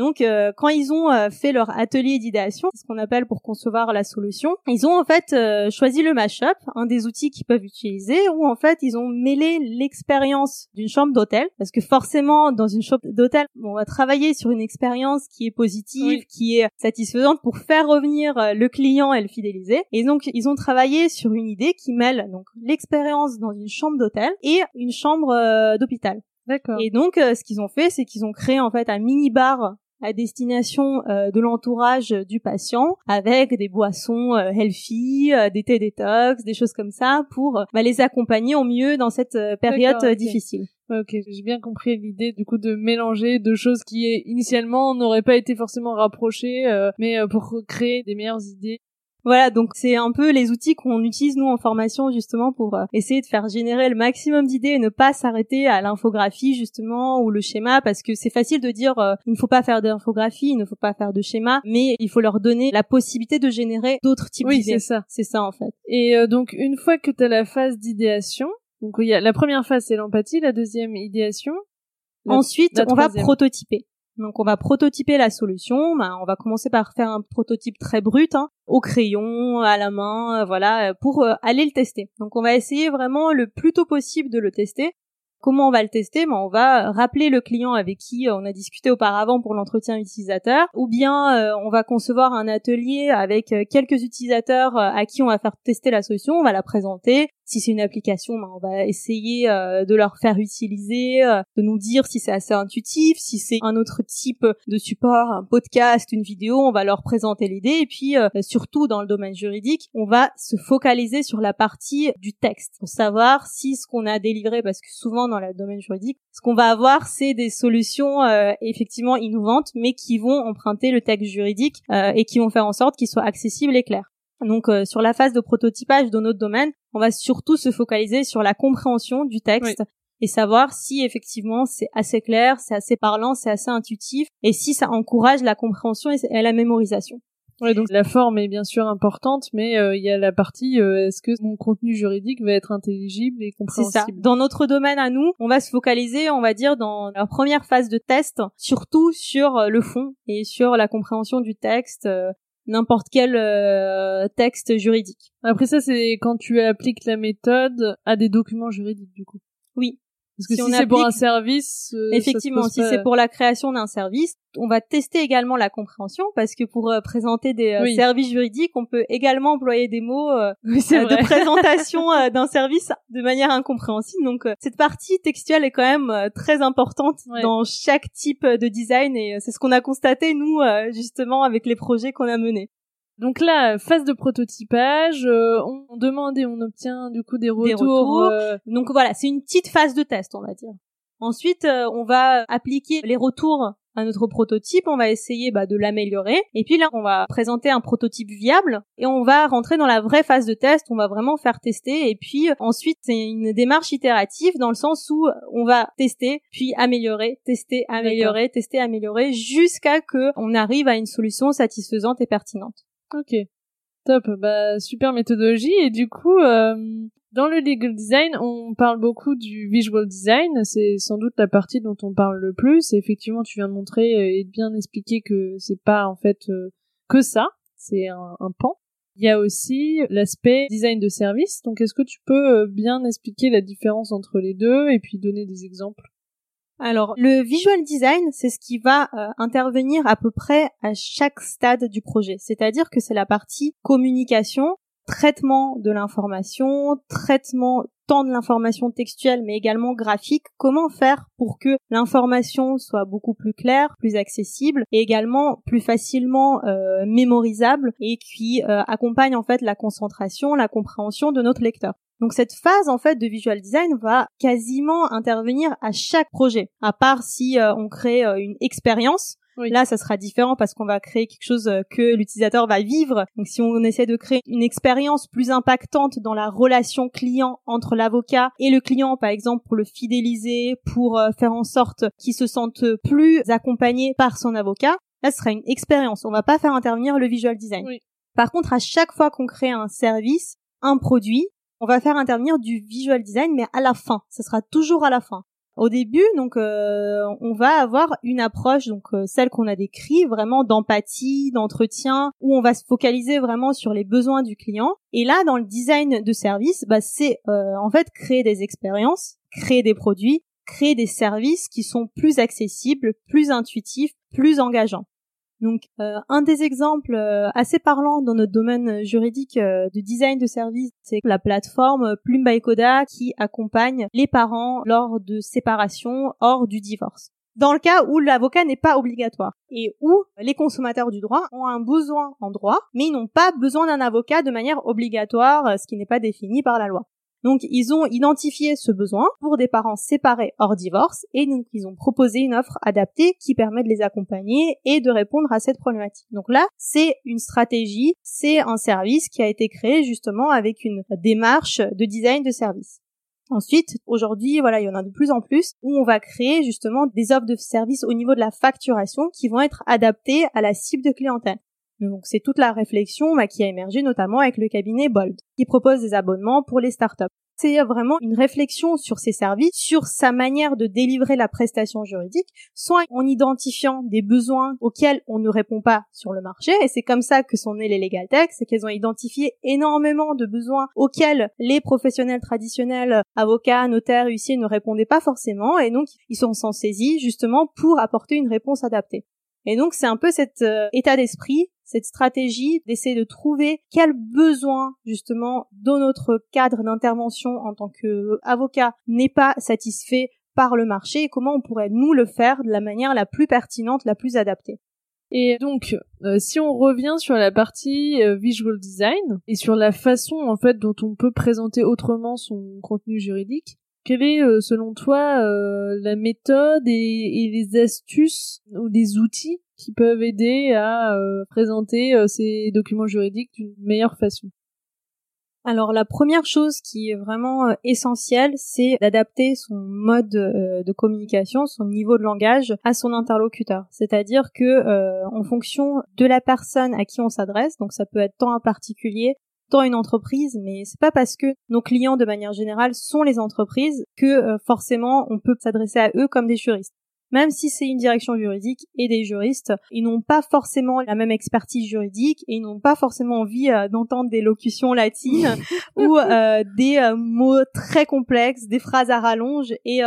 Speaker 2: donc, euh, quand ils ont euh, fait leur atelier d'idéation, ce qu'on appelle pour concevoir la solution, ils ont en fait euh, choisi le mashup, un des outils qu'ils peuvent utiliser, où en fait ils ont mêlé l'expérience d'une chambre d'hôtel, parce que forcément dans une chambre d'hôtel, on va travailler sur une expérience qui est positive, qui est satisfaisante pour faire revenir le client et le fidéliser. Et donc ils ont travaillé sur une idée qui mêle donc l'expérience dans une chambre d'hôtel et une chambre d'hôpital.
Speaker 1: D'accord.
Speaker 2: Et donc, ce qu'ils ont fait, c'est qu'ils ont créé en fait un mini bar à destination euh, de l'entourage du patient avec des boissons euh, healthy, euh, des thés détox, des choses comme ça pour bah, les accompagner au mieux dans cette période difficile.
Speaker 1: Ok, j'ai bien compris l'idée du coup de mélanger deux choses qui initialement n'auraient pas été forcément rapprochées, mais pour créer des meilleures idées.
Speaker 2: Voilà, donc c'est un peu les outils qu'on utilise nous en formation justement pour euh, essayer de faire générer le maximum d'idées et ne pas s'arrêter à l'infographie justement ou le schéma parce que c'est facile de dire euh, il ne faut pas faire d'infographie, il ne faut pas faire de schéma, mais il faut leur donner la possibilité de générer d'autres types d'idées.
Speaker 1: Oui, c'est ça.
Speaker 2: C'est ça en fait.
Speaker 1: Et euh, donc une fois que tu as la phase d'idéation, donc il y a la première phase c'est l'empathie, la deuxième idéation.
Speaker 2: Ensuite, on va prototyper. Donc on va prototyper la solution. Ben, on va commencer par faire un prototype très brut, hein, au crayon, à la main, euh, voilà, pour euh, aller le tester. Donc on va essayer vraiment le plus tôt possible de le tester. Comment on va le tester? Ben, On va rappeler le client avec qui euh, on a discuté auparavant pour l'entretien utilisateur, ou bien on va concevoir un atelier avec quelques utilisateurs à qui on va faire tester la solution, on va la présenter, si c'est une application, ben, on va essayer euh, de leur faire utiliser, euh, de nous dire si c'est assez intuitif, si c'est un autre type de support, un podcast, une vidéo, on va leur présenter l'idée. Et puis, euh, surtout dans le domaine juridique, on va se focaliser sur la partie du texte pour savoir si ce qu'on a délivré, parce que souvent dans le domaine juridique, ce qu'on va avoir, c'est des solutions effectivement innovantes, mais qui vont emprunter le texte juridique et qui vont faire en sorte qu'il soit accessible et clair. Donc euh, sur la phase de prototypage dans notre domaine, on va surtout se focaliser sur la compréhension du texte et savoir si effectivement c'est assez clair, c'est assez parlant, c'est assez intuitif et si ça encourage la compréhension et la mémorisation.
Speaker 1: Ouais, donc la forme est bien sûr importante, mais euh, il y a la partie euh, est-ce que mon contenu juridique va être intelligible et compréhensible.
Speaker 2: C'est ça. Dans notre domaine à nous, on va se focaliser, on va dire, dans la première phase de test, surtout sur le fond et sur la compréhension du texte, n'importe quel euh, texte juridique.
Speaker 1: Après ça, c'est quand tu appliques la méthode à des documents juridiques, du coup.
Speaker 2: Oui.
Speaker 1: Parce que si, c'est pour un service,
Speaker 2: euh, effectivement, si c'est pour la création d'un service, on va tester également la compréhension parce que pour euh, présenter des euh, services juridiques, on peut également employer des mots de présentation d'un service de manière incompréhensible. Donc cette partie textuelle est quand même très importante dans chaque type de design et c'est ce qu'on a constaté nous justement avec les projets qu'on a menés.
Speaker 1: Donc là, phase de prototypage, euh, on demande et on obtient du coup des retours.
Speaker 2: Euh, Donc voilà, c'est une petite phase de test, on va dire. Ensuite, euh, on va appliquer les retours à notre prototype, on va essayer bah, de l'améliorer. Et puis là, on va présenter un prototype viable et on va rentrer dans la vraie phase de test. On va vraiment faire tester. Et puis ensuite, c'est une démarche itérative dans le sens où on va tester, puis améliorer, tester, améliorer, tester, améliorer, jusqu'à que on arrive à une solution satisfaisante et pertinente.
Speaker 1: Ok. Top, bah super méthodologie et du coup euh, dans le legal design, on parle beaucoup du visual design, c'est sans doute la partie dont on parle le plus. Effectivement, tu viens de montrer et de bien expliquer que c'est pas en fait euh, que ça, c'est un, pan. Il y a aussi l'aspect design de service. Donc, est-ce que tu peux euh, bien expliquer la différence entre les deux et puis donner des exemples?
Speaker 2: Alors, le visual design, c'est ce qui va euh, intervenir à peu près à chaque stade du projet. C'est-à-dire que c'est la partie communication traitement de l'information, traitement tant de l'information textuelle mais également graphique, comment faire pour que l'information soit beaucoup plus claire, plus accessible et également plus facilement euh, mémorisable et qui euh, accompagne en fait la concentration, la compréhension de notre lecteur? Donc cette phase en fait de visual design va quasiment intervenir à chaque projet, à part si euh, on crée une expérience Là, ça sera différent parce qu'on va créer quelque chose euh, que l'utilisateur va vivre. Donc, si on essaie de créer une expérience plus impactante dans la relation client entre l'avocat et le client, par exemple, pour le fidéliser, pour euh, faire en sorte qu'il se sente plus accompagné par son avocat, là, ce sera une expérience. On va pas faire intervenir le visual design. Par contre, à chaque fois qu'on crée un service, un produit, on va faire intervenir du visual design, mais à la fin. Ce sera toujours à la fin. Au début, donc, euh, on va avoir une approche, donc euh, celle qu'on a décrit, vraiment d'empathie, d'entretien, où on va se focaliser vraiment sur les besoins du client. Et là, dans le design de service, bah, c'est euh, en fait créer des expériences, créer des produits, créer des services qui sont plus accessibles, plus intuitifs, plus engageants. Donc, euh, un des exemples euh, assez parlants dans notre domaine juridique euh, de design de service, c'est la plateforme Plume by Coda qui accompagne les parents lors de séparation hors du divorce. Dans le cas où l'avocat n'est pas obligatoire et où les consommateurs du droit ont un besoin en droit, mais ils n'ont pas besoin d'un avocat de manière obligatoire, ce qui n'est pas défini par la loi. Donc ils ont identifié ce besoin pour des parents séparés hors divorce et donc ils ont proposé une offre adaptée qui permet de les accompagner et de répondre à cette problématique. Donc là, c'est une stratégie, c'est un service qui a été créé justement avec une démarche de design de service. Ensuite, aujourd'hui, voilà, il y en a de plus en plus où on va créer justement des offres de service au niveau de la facturation qui vont être adaptées à la cible de clientèle. Donc c'est toute la réflexion bah, qui a émergé notamment avec le cabinet Bold, qui propose des abonnements pour les startups. C'est vraiment une réflexion sur ses services, sur sa manière de délivrer la prestation juridique, soit en identifiant des besoins auxquels on ne répond pas sur le marché, et c'est comme ça que sont nés les Legal Tech, c'est qu'elles ont identifié énormément de besoins auxquels les professionnels traditionnels, avocats, notaires, huissiers ne répondaient pas forcément, et donc ils sont s'en saisis justement pour apporter une réponse adaptée. Et donc c'est un peu cet euh, état d'esprit cette stratégie d'essayer de trouver quel besoin justement dans notre cadre d'intervention en tant qu'avocat n'est pas satisfait par le marché et comment on pourrait nous le faire de la manière la plus pertinente, la plus adaptée.
Speaker 1: Et donc, euh, si on revient sur la partie euh, visual design et sur la façon en fait dont on peut présenter autrement son contenu juridique, quelle est euh, selon toi la méthode et, et, les astuces ou des outils qui peuvent aider à euh, présenter euh, ces documents juridiques d'une meilleure façon?
Speaker 2: Alors la première chose qui est vraiment euh, essentielle, c'est d'adapter son mode de communication, son niveau de langage à son interlocuteur. C'est-à-dire que en fonction de la personne à qui on s'adresse, donc ça peut être tant un particulier, tant une entreprise, mais c'est pas parce que nos clients de manière générale sont les entreprises que forcément on peut s'adresser à eux comme des juristes. Même si c'est une direction juridique et des juristes, ils n'ont pas forcément la même expertise juridique et ils n'ont pas forcément envie euh, d'entendre des locutions latines ou euh, des euh, mots très complexes, des phrases à rallonge et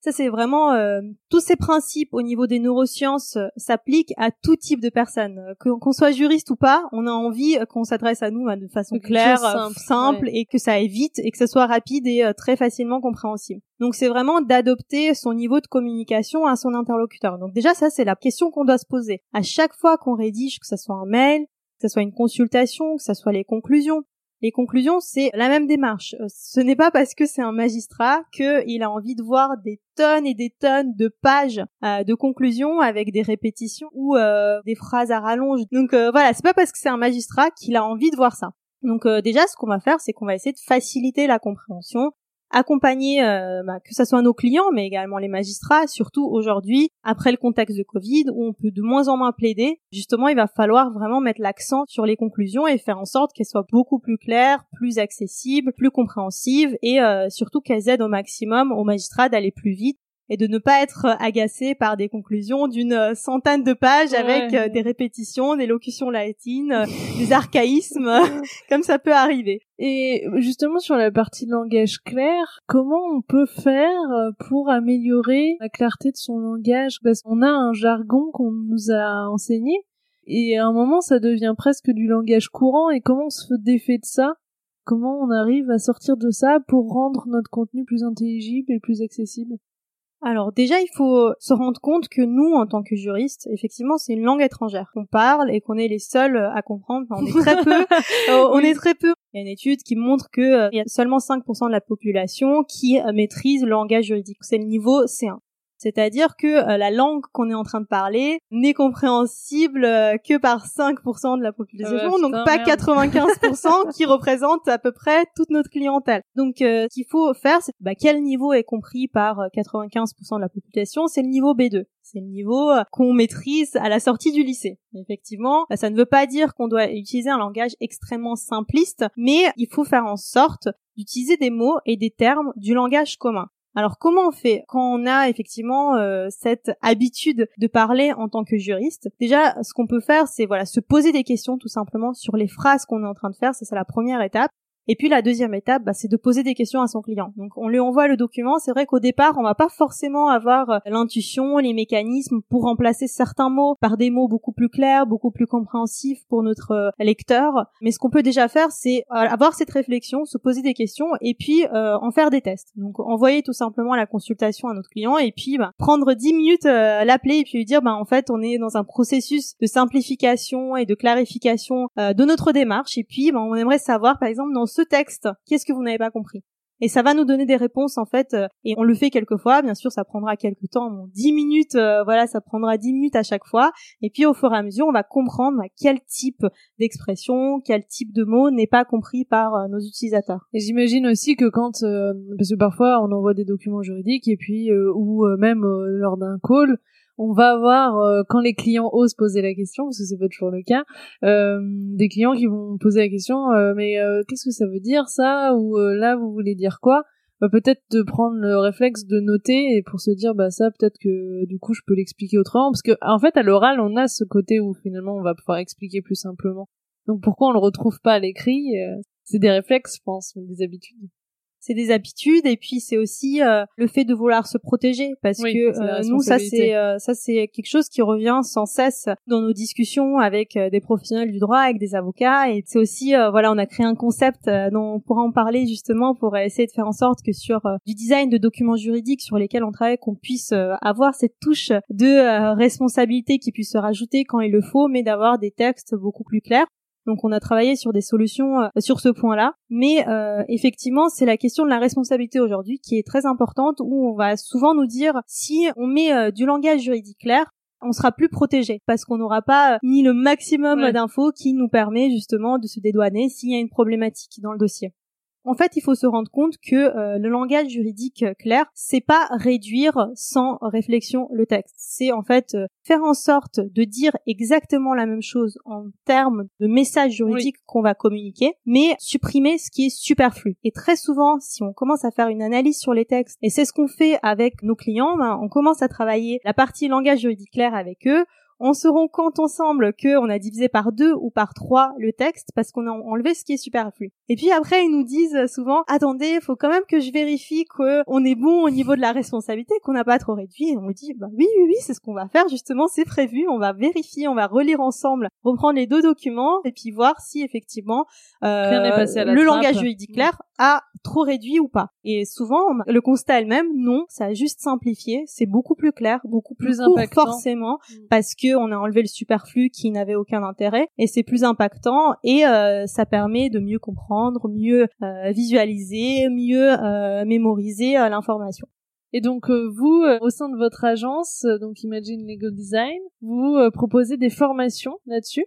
Speaker 2: ça, c'est vraiment euh, tous ces principes au niveau des neurosciences euh, s'appliquent à tout type de personnes, euh, qu'on soit juriste ou pas. On a envie qu'on s'adresse à nous de façon claire, simple, et que ça aille vite et que ce soit rapide et très facilement compréhensible. Donc, c'est vraiment d'adopter son niveau de communication à son interlocuteur. Donc déjà, ça, c'est la question qu'on doit se poser à chaque fois qu'on rédige, que ce soit un mail, que ce soit une consultation, que ce soit les conclusions, Les conclusions, c'est la même démarche. Euh, ce n'est pas parce que c'est un magistrat qu'il a envie de voir des tonnes et des tonnes de pages euh, de conclusions avec des répétitions ou euh, des phrases à rallonge. Donc voilà, c'est pas parce que c'est un magistrat qu'il a envie de voir ça. Donc déjà, ce qu'on va faire, c'est qu'on va essayer de faciliter la compréhension accompagner euh, bah, que ce soit nos clients mais également les magistrats surtout aujourd'hui après le contexte de Covid où on peut de moins en moins plaider. Justement il va falloir vraiment mettre l'accent sur les conclusions et faire en sorte qu'elles soient beaucoup plus claires plus accessibles plus compréhensives et euh, surtout qu'elles aident au maximum aux magistrats d'aller plus vite et de ne pas être agacé par des conclusions d'une euh, centaine de pages avec euh, des répétitions, des locutions latines, euh, des archaïsmes, comme ça peut arriver.
Speaker 1: Et justement sur la partie langage clair, comment on peut faire pour améliorer la clarté de son langage? Parce qu'on a un jargon qu'on nous a enseigné et à un moment ça devient presque du langage courant. Et comment on se défait de ça? Comment on arrive à sortir de ça pour rendre notre contenu plus intelligible et plus accessible?
Speaker 2: Alors déjà, il faut se rendre compte que nous, en tant que juristes, effectivement, c'est une langue étrangère qu'on parle et qu'on est les seuls à comprendre. on est très peu. Euh, on est très peu. Il y a une étude qui montre que euh, il y a seulement 5% de la population qui euh, maîtrise le langage juridique. C'est le niveau C1. C'est-à-dire que euh, la langue qu'on est en train de parler n'est compréhensible euh, que par 5% de la population, ah donc pas 95% qui représente à peu près toute notre clientèle. Donc euh, ce qu'il faut faire, c'est bah, quel niveau est compris par 95% de la population? C'est le niveau B2. C'est le niveau qu'on maîtrise à la sortie du lycée. Effectivement, ça ne veut pas dire qu'on doit utiliser un langage extrêmement simpliste, mais il faut faire en sorte d'utiliser des mots et des termes du langage commun. Alors comment on fait quand on a effectivement euh, cette habitude de parler en tant que juriste? Déjà, ce qu'on peut faire, c'est voilà se poser des questions tout simplement sur les phrases qu'on est en train de faire. Ça, c'est la première étape. Et puis la deuxième étape, bah, c'est de poser des questions à son client. Donc on lui envoie le document. C'est vrai qu'au départ, on va pas forcément avoir euh, l'intuition, les mécanismes pour remplacer certains mots par des mots beaucoup plus clairs, beaucoup plus compréhensifs pour notre euh, lecteur. Mais ce qu'on peut déjà faire, c'est euh, avoir cette réflexion, se poser des questions et puis en faire des tests. Donc envoyer tout simplement la consultation à notre client et puis bah, prendre dix minutes, l'appeler et puis lui dire, bah en fait, on est dans un processus de simplification et de clarification de notre démarche. Et puis, bah, on aimerait savoir, par exemple, dans ce texte, qu'est-ce que vous n'avez pas compris? Et ça va nous donner des réponses en fait euh, et on le fait quelques fois bien sûr ça prendra quelques temps bon, 10 minutes euh, voilà ça prendra 10 minutes à chaque fois. Et puis au fur et à mesure on va comprendre quel type d'expression quel type de mot n'est pas compris par euh, nos utilisateurs.
Speaker 1: Et j'imagine aussi que quand parce que parfois on envoie des documents juridiques et puis ou même lors d'un call on va avoir euh, quand les clients osent poser la question parce que c'est pas toujours le cas euh, des clients qui vont poser la question euh, mais qu'est-ce que ça veut dire ça? Ou là vous voulez dire quoi? Bah, peut-être de prendre le réflexe de noter et pour se dire bah ça peut-être que du coup je peux l'expliquer autrement. Parce que en fait à l'oral on a ce côté où finalement on va pouvoir expliquer plus simplement. Donc pourquoi on le retrouve pas à l'écrit? C'est des réflexes je pense des habitudes
Speaker 2: c'est des habitudes et puis c'est aussi euh, le fait de vouloir se protéger parce que euh, nous ça c'est euh, ça c'est quelque chose qui revient sans cesse dans nos discussions avec des professionnels du droit avec des avocats et c'est aussi voilà on a créé un concept dont on pourra en parler justement pour essayer de faire en sorte que sur du design de documents juridiques sur lesquels on travaille qu'on puisse avoir cette touche de responsabilité qui puisse se rajouter quand il le faut mais d'avoir des textes beaucoup plus clairs donc on a travaillé sur des solutions euh, sur ce point-là, mais euh, effectivement c'est la question de la responsabilité aujourd'hui qui est très importante où on va souvent nous dire si on met euh, du langage juridique clair, on sera plus protégé parce qu'on n'aura pas ni le maximum d'infos qui nous permet justement de se dédouaner s'il y a une problématique dans le dossier. En fait, il faut se rendre compte que euh, le langage juridique clair, c'est pas réduire sans réflexion le texte. C'est en fait euh, faire en sorte de dire exactement la même chose en termes de message juridique qu'on va communiquer, mais supprimer ce qui est superflu. Et très souvent, si on commence à faire une analyse sur les textes, et c'est ce qu'on fait avec nos clients, ben, on commence à travailler la partie langage juridique clair avec eux, on se rend compte ensemble que on a divisé par deux ou par trois le texte parce qu'on a enlevé ce qui est superflu. Et puis après, ils nous disent souvent, attendez, faut quand même que je vérifie qu'on est bon au niveau de la responsabilité, qu'on n'a pas trop réduit. Et on dit, bah oui, oui, oui, c'est ce qu'on va faire justement, c'est prévu. On va vérifier, on va relire ensemble, reprendre les deux documents et puis voir si effectivement euh, le langage juridique clair a trop réduit ou pas. Et souvent, le constat elle-même, non, ça a juste simplifié, c'est beaucoup plus clair, beaucoup plus, court forcément, mm. parce que on a enlevé le superflu qui n'avait aucun intérêt et c'est plus impactant et euh, ça permet de mieux comprendre, mieux euh, visualiser, mieux euh, mémoriser l'information.
Speaker 1: Et donc vous, au sein de votre agence, donc Imagine Lego Design, vous proposez des formations là-dessus?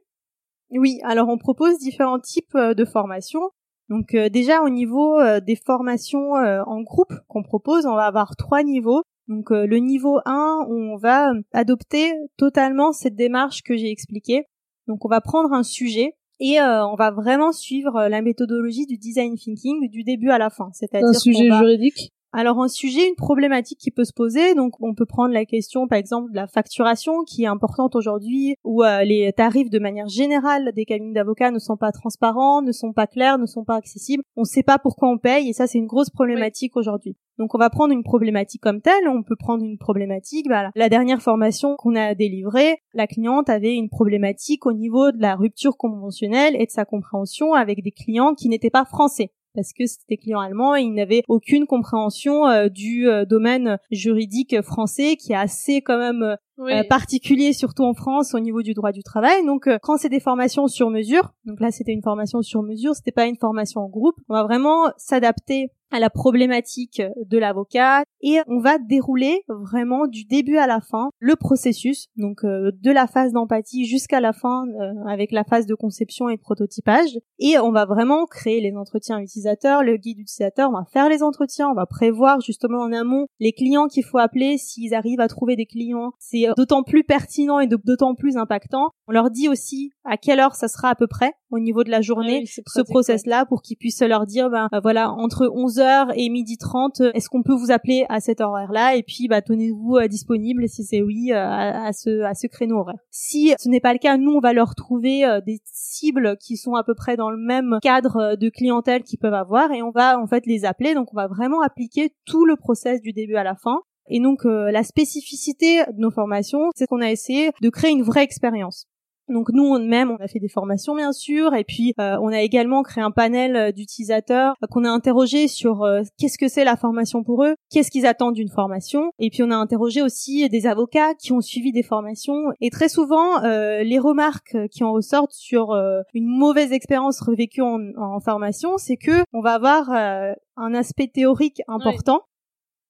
Speaker 2: Oui, alors on propose différents types de formations. Donc déjà au niveau des formations en groupe qu'on propose, on va avoir trois niveaux. Donc euh, le niveau 1, on va adopter totalement cette démarche que j'ai expliquée. Donc on va prendre un sujet et euh, on va vraiment suivre euh, la méthodologie du design thinking du début à la fin.
Speaker 1: C'est-à-dire un sujet juridique?
Speaker 2: Alors un sujet, une problématique qui peut se poser, donc on peut prendre la question par exemple de la facturation qui est importante aujourd'hui, où euh, les tarifs de manière générale des cabinets d'avocats ne sont pas transparents, ne sont pas clairs, ne sont pas accessibles. On ne sait pas pourquoi on paye et ça c'est une grosse problématique aujourd'hui. Donc on va prendre une problématique comme telle, on peut prendre une problématique. Voilà. La dernière formation qu'on a délivrée, la cliente avait une problématique au niveau de la rupture conventionnelle et de sa compréhension avec des clients qui n'étaient pas français parce que c'était clients allemands et ils n'avaient aucune compréhension euh, du euh, domaine juridique français qui est assez quand même euh, particulier surtout en France au niveau du droit du travail. Donc quand c'est des formations sur mesure, donc là c'était une formation sur mesure, c'était pas une formation en groupe, on va vraiment s'adapter à la problématique de l'avocat et on va dérouler vraiment du début à la fin le processus, donc euh, de la phase d'empathie jusqu'à la fin euh, avec la phase de conception et de prototypage et on va vraiment créer les entretiens utilisateurs, le guide utilisateur, on va faire les entretiens, on va prévoir justement en amont les clients qu'il faut appeler s'ils arrivent à trouver des clients. C'est euh, d'autant plus pertinent et d'autant plus impactant. On leur dit aussi à quelle heure ça sera à peu près au niveau de la journée ce process là pour qu'ils puissent leur dire ben voilà entre 11 et midi 30, est-ce qu'on peut vous appeler à cet horaire-là? Et puis, bah, tenez-vous euh, disponible si c'est oui euh, à, ce à ce créneau horaire. Si ce n'est pas le cas, nous on va leur trouver euh, des cibles qui sont à peu près dans le même cadre de clientèle qu'ils peuvent avoir et on va en fait les appeler. Donc on va vraiment appliquer tout le process du début à la fin. Et donc la spécificité de nos formations, c'est qu'on a essayé de créer une vraie expérience. Donc nous même on a fait des formations bien sûr et puis euh, on a également créé un panel euh, d'utilisateurs euh, qu'on a interrogé sur qu'est-ce que c'est la formation pour eux, qu'est-ce qu'ils attendent d'une formation et puis on a interrogé aussi des avocats qui ont suivi des formations et très souvent les remarques qui en ressortent sur une mauvaise expérience revécue en, formation c'est que on va avoir un aspect théorique important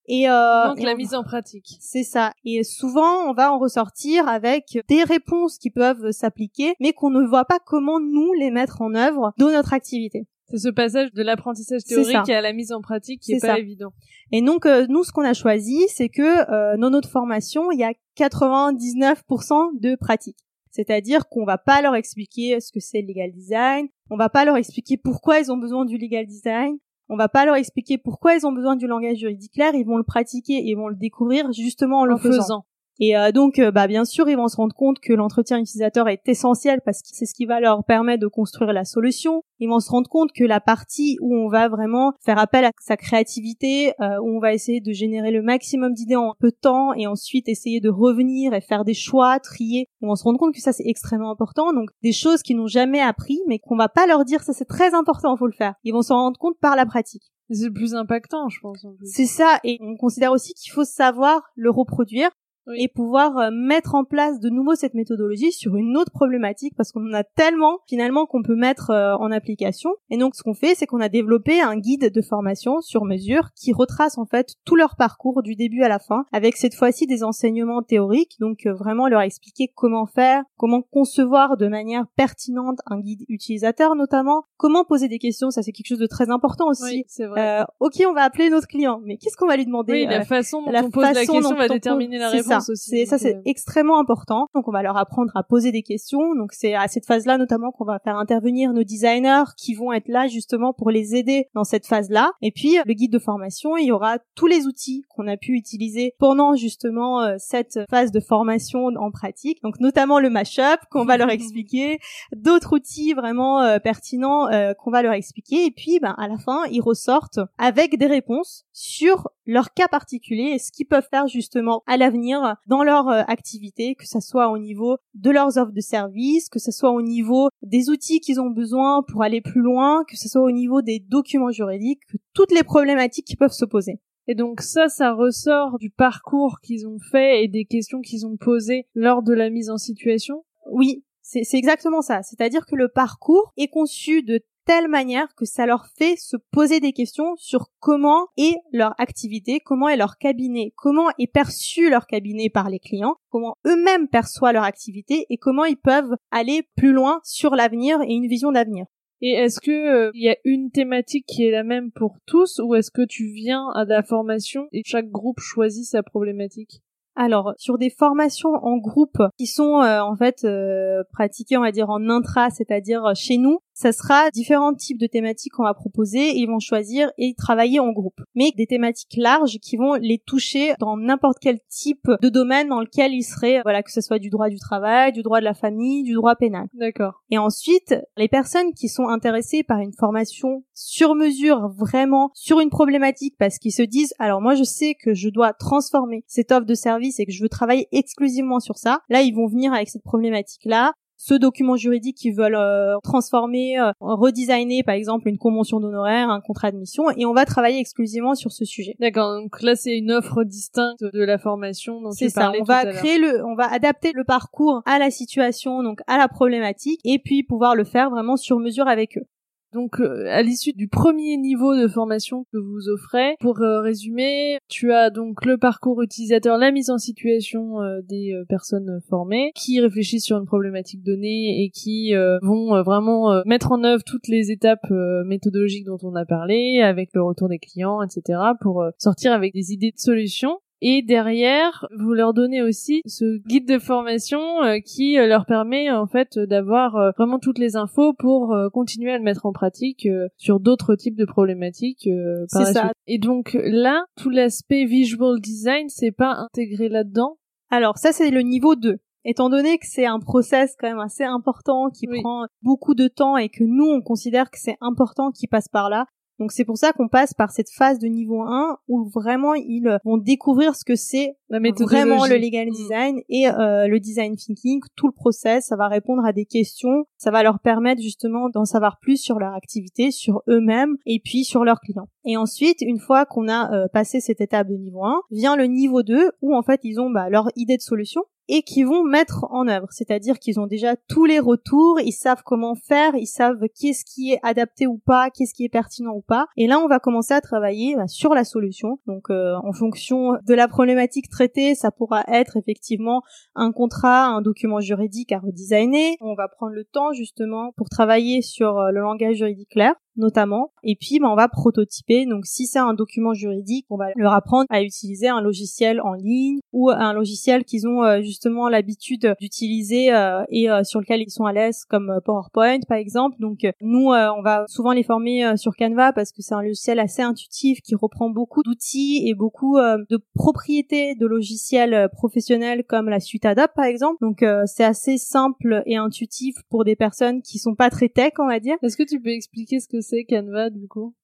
Speaker 1: et, euh, Donc la mise en pratique.
Speaker 2: C'est ça. Et souvent, on va en ressortir avec des réponses qui peuvent s'appliquer, mais qu'on ne voit pas comment nous les mettre en œuvre dans notre activité.
Speaker 1: C'est ce passage de l'apprentissage théorique à la mise en pratique qui est, pas évident.
Speaker 2: Et donc euh, nous, ce qu'on a choisi, c'est que euh, dans notre formation, il y a 99% de pratique. C'est-à-dire qu'on va pas leur expliquer ce que c'est le legal design, on va pas leur expliquer pourquoi ils ont besoin du legal design, on va pas leur expliquer pourquoi ils ont besoin du langage juridique clair, ils vont le pratiquer et ils vont le découvrir justement en, le faisant. Et euh, donc, euh, bah, bien sûr, ils vont se rendre compte que l'entretien utilisateur est essentiel parce que c'est ce qui va leur permettre de construire la solution. Ils vont se rendre compte que la partie où on va vraiment faire appel à sa créativité, euh, où on va essayer de générer le maximum d'idées en peu de temps et ensuite essayer de revenir et faire des choix, trier, ils vont se rendre compte que ça c'est extrêmement important. Donc des choses qu'ils n'ont jamais appris, mais qu'on va pas leur dire ça c'est très important, faut le faire. Ils vont s'en rendre compte par la pratique.
Speaker 1: C'est le plus impactant, je pense.
Speaker 2: C'est ça, et on considère aussi qu'il faut savoir le reproduire et pouvoir euh, mettre en place de nouveau cette méthodologie sur une autre problématique parce qu'on en a tellement finalement qu'on peut mettre euh, en application. Et donc ce qu'on fait, c'est qu'on a développé un guide de formation sur mesure qui retrace en fait tout leur parcours du début à la fin avec cette fois-ci des enseignements théoriques, donc euh, vraiment leur expliquer comment faire, comment concevoir de manière pertinente un guide utilisateur notamment, comment poser des questions, ça c'est quelque chose de très important aussi.
Speaker 1: Oui, c'est vrai.
Speaker 2: ok, on va appeler notre client, mais qu'est-ce qu'on va lui demander
Speaker 1: Oui, la façon dont on pose la question va déterminer la réponse.
Speaker 2: C'est ça, c'est extrêmement important. Donc on va leur apprendre à poser des questions. Donc c'est à cette phase-là notamment qu'on va faire intervenir nos designers qui vont être là justement pour les aider dans cette phase-là. Et puis le guide de formation, il y aura tous les outils qu'on a pu utiliser pendant justement euh, cette phase de formation en pratique. Donc notamment le mashup qu'on va leur expliquer, d'autres outils vraiment euh, pertinents euh, qu'on va leur expliquer. Et puis ben à la fin, ils ressortent avec des réponses sur leur cas particulier et ce qu'ils peuvent faire justement à l'avenir dans leur euh, activité, que ce soit au niveau de leurs offres de services, que ce soit au niveau des outils qu'ils ont besoin pour aller plus loin, que ce soit au niveau des documents juridiques, que toutes les problématiques qui peuvent se poser.
Speaker 1: Et donc ça, ça ressort du parcours qu'ils ont fait et des questions qu'ils ont posées lors de la mise en situation?
Speaker 2: Oui, c'est exactement ça. C'est-à-dire que le parcours est conçu de telle manière que ça leur fait se poser des questions sur comment est leur activité, comment est leur cabinet, comment est perçu leur cabinet par les clients, comment eux-mêmes perçoivent leur activité et comment ils peuvent aller plus loin sur l'avenir et une vision d'avenir.
Speaker 1: Et est-ce que euh, il y a une thématique qui est la même pour tous ou est-ce que tu viens à la formation et chaque groupe choisit sa problématique?
Speaker 2: Alors, sur des formations en groupe qui sont euh, en fait euh, pratiquées, on va dire en intra, c'est-à-dire chez nous, ça sera différents types de thématiques qu'on va proposer et ils vont choisir et travailler en groupe. Mais des thématiques larges qui vont les toucher dans n'importe quel type de domaine dans lequel ils seraient, voilà, que ce soit du droit du travail, du droit de la famille, du droit pénal.
Speaker 1: D'accord.
Speaker 2: Et ensuite, les personnes qui sont intéressées par une formation sur mesure vraiment sur une problématique parce qu'ils se disent, alors moi je sais que je dois transformer cette offre de service et que je veux travailler exclusivement sur ça. Là, ils vont venir avec cette problématique-là ce document juridique qu'ils veulent euh, transformer, euh, redesigner par exemple une convention d'honoraires, un contrat de mission, et on va travailler exclusivement sur ce sujet.
Speaker 1: D'accord, donc là c'est une offre distincte de la formation dont
Speaker 2: C'est ça, on va créer le, on va adapter le parcours à la situation, donc à la problématique, et puis pouvoir le faire vraiment sur mesure avec eux.
Speaker 1: Donc euh, à l'issue du premier niveau de formation que vous offrez, pour euh, résumer, tu as donc le parcours utilisateur, la mise en situation euh, des personnes formées qui réfléchissent sur une problématique donnée et qui vont vraiment mettre en œuvre toutes les étapes méthodologiques dont on a parlé avec le retour des clients, etc. pour sortir avec des idées de solutions. Et derrière, vous leur donnez aussi ce guide de formation euh, qui euh, leur permet en fait d'avoir euh, vraiment toutes les infos pour continuer à le mettre en pratique sur d'autres types de problématiques.
Speaker 2: c'est ça.
Speaker 1: Et donc là, tout l'aspect visual design, c'est pas intégré là-dedans?
Speaker 2: Alors ça, c'est le niveau 2 étant donné que c'est un process quand même assez important qui prend beaucoup de temps et que nous on considère que c'est important qu'il passe par là, donc c'est pour ça qu'on passe par cette phase de niveau 1 où vraiment ils vont découvrir ce que c'est vraiment le legal mm. design et euh, le design thinking, tout le process, ça va répondre à des questions, ça va leur permettre justement d'en savoir plus sur leur activité, sur eux-mêmes et puis sur leurs clients. Et ensuite, une fois qu'on a euh, passé cette étape de niveau 1, vient le niveau 2 où en fait ils ont bah, leur idée de solution et qui vont mettre en œuvre. C'est-à-dire qu'ils ont déjà tous les retours, ils savent comment faire, ils savent qu'est-ce qui est adapté ou pas, qu'est-ce qui est pertinent ou pas. Et là, on va commencer à travailler bah, sur la solution. Donc, euh, en fonction de la problématique traitée, ça pourra être effectivement un contrat, un document juridique à redesigner. On va prendre le temps justement pour travailler sur euh, le langage juridique clair notamment. Et puis, bah, on va prototyper. Donc, si c'est un document juridique, on va leur apprendre à utiliser un logiciel en ligne ou un logiciel qu'ils ont euh, justement l'habitude d'utiliser euh, et euh, sur lequel ils sont à l'aise, comme PowerPoint par exemple. Donc, nous, on va souvent les former sur Canva parce que c'est un logiciel assez intuitif qui reprend beaucoup d'outils et beaucoup de propriétés de logiciels professionnels comme la suite Adobe par exemple. Donc, c'est assez simple et intuitif pour des personnes qui sont pas très tech, on va dire.
Speaker 1: Est-ce que tu peux expliquer ce que c'est Canva du coup?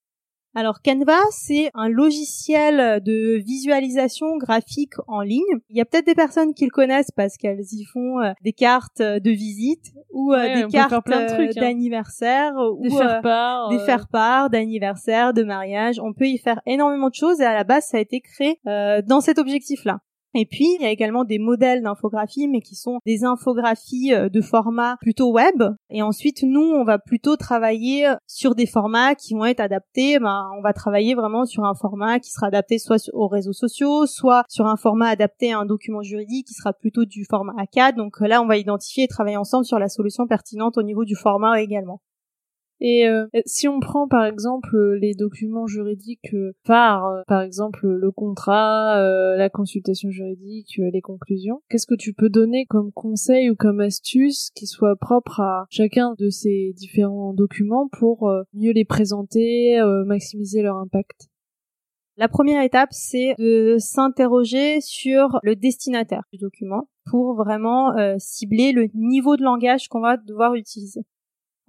Speaker 2: Alors Canva, c'est un logiciel de visualisation graphique en ligne. Il y a peut-être des personnes qui le connaissent parce qu'elles y font euh, des cartes de visite ou euh, des cartes euh, hein. d'anniversaire ou
Speaker 1: des faire-part,
Speaker 2: des faire-part d'anniversaire, de mariage. On peut y faire énormément de choses et à la base, ça a été créé dans cet objectif-là. Et puis, il y a également des modèles d'infographie, mais qui sont des infographies euh, de format plutôt web. Et ensuite, nous, on va plutôt travailler sur des formats qui vont être adaptés. Ben, on va travailler vraiment sur un format qui sera adapté soit aux réseaux sociaux, soit sur un format adapté à un document juridique qui sera plutôt du format A4. Donc là, on va identifier et travailler ensemble sur la solution pertinente au niveau du format également.
Speaker 1: Et euh, si on prend par exemple les documents juridiques euh, phares, euh, par exemple le contrat, la consultation juridique, les conclusions, qu'est-ce que tu peux donner comme conseil ou comme astuce qui soit propre à chacun de ces différents documents pour mieux les présenter, maximiser leur impact?
Speaker 2: La première étape, c'est de s'interroger sur le destinataire du document pour vraiment cibler le niveau de langage qu'on va devoir utiliser.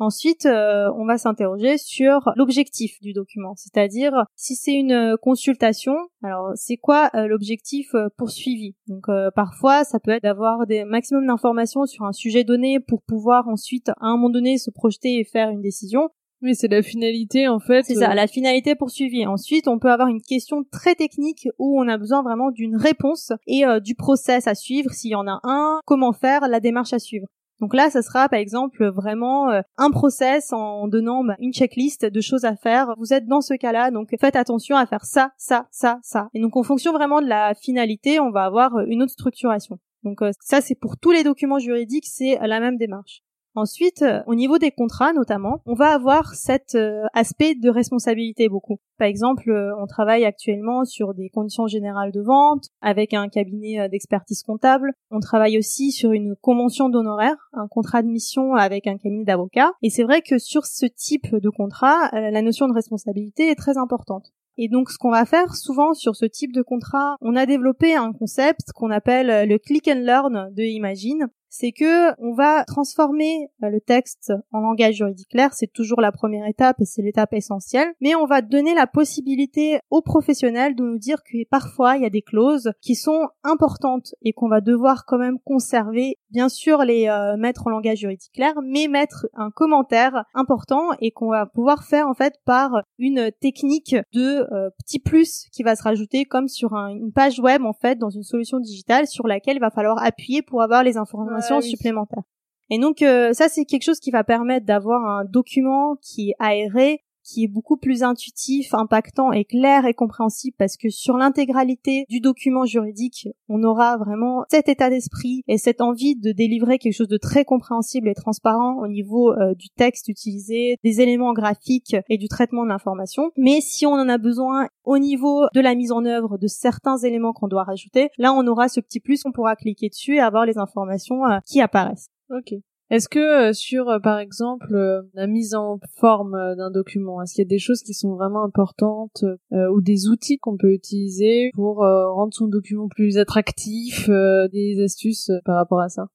Speaker 2: Ensuite, euh, on va s'interroger sur l'objectif du document, c'est-à-dire si c'est une euh, consultation, alors c'est quoi euh, l'objectif poursuivi? Donc parfois, ça peut être d'avoir des maximum d'informations sur un sujet donné pour pouvoir ensuite à un moment donné se projeter et faire une décision.
Speaker 1: Oui, c'est la finalité en fait.
Speaker 2: C'est ça, la finalité poursuivie. Ensuite, on peut avoir une question très technique où on a besoin vraiment d'une réponse et du process à suivre s'il y en a un, comment faire, la démarche à suivre. Donc là, ça sera par exemple vraiment euh, un process en donnant bah, une checklist de choses à faire. Vous êtes dans ce cas-là, donc faites attention à faire ça, ça, ça, ça. Et donc en fonction vraiment de la finalité, on va avoir euh, une autre structuration. Donc euh, ça, c'est pour tous les documents juridiques, c'est la même démarche. Ensuite, euh, au niveau des contrats notamment, on va avoir cet euh, aspect de responsabilité beaucoup. Par exemple, euh, on travaille actuellement sur des conditions générales de vente avec un cabinet d'expertise comptable. On travaille aussi sur une convention d'honoraires, un contrat de mission avec un cabinet d'avocats. Et c'est vrai que sur ce type de contrat, la notion de responsabilité est très importante. Et donc, ce qu'on va faire souvent sur ce type de contrat, on a développé un concept qu'on appelle le click and learn de Imagine c'est que on va transformer euh, le texte en langage juridique clair, c'est toujours la première étape et c'est l'étape essentielle, mais on va donner la possibilité aux professionnels de nous dire que parfois il y a des clauses qui sont importantes et qu'on va devoir quand même conserver, bien sûr les euh, mettre en langage juridique clair, mais mettre un commentaire important et qu'on va pouvoir faire en fait par une technique de euh, petit plus qui va se rajouter comme sur une page web en fait dans une solution digitale sur laquelle il va falloir appuyer pour avoir les informations supplémentaires. Et donc euh, ça c'est quelque chose qui va permettre d'avoir un document qui est aéré, qui est beaucoup plus intuitif, impactant et clair et compréhensible parce que sur l'intégralité du document juridique, on aura vraiment cet état d'esprit et cette envie de délivrer quelque chose de très compréhensible et transparent au niveau euh, du texte utilisé, des éléments graphiques et du traitement de l'information. Mais si on en a besoin au niveau de la mise en œuvre de certains éléments qu'on doit rajouter, là on aura ce petit plus, on pourra cliquer dessus et avoir les informations euh, qui apparaissent.
Speaker 1: Ok. Est-ce que euh, sur, euh, par exemple, euh, la mise en forme d'un document, est-ce qu'il y a des choses qui sont vraiment importantes ou des outils qu'on peut utiliser pour rendre son document plus attractif, des astuces par rapport à ça?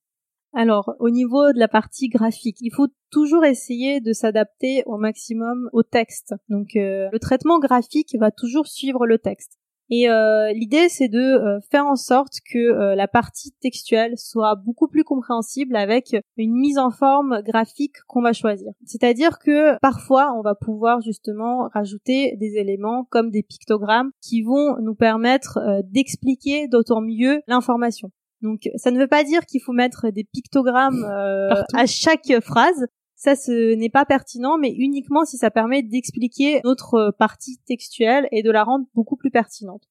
Speaker 2: Alors, au niveau de la partie graphique, il faut toujours essayer de s'adapter au maximum au texte. Donc, le traitement graphique va toujours suivre le texte. Et euh, l'idée, c'est de euh, faire en sorte que euh, la partie textuelle soit beaucoup plus compréhensible avec une mise en forme graphique qu'on va choisir. C'est-à-dire que parfois, on va pouvoir justement rajouter des éléments comme des pictogrammes qui vont nous permettre d'expliquer d'autant mieux l'information. Donc, ça ne veut pas dire qu'il faut mettre des pictogrammes à chaque phrase, ça ce n'est pas pertinent, mais uniquement si ça permet d'expliquer notre partie textuelle et de la rendre beaucoup plus pertinente.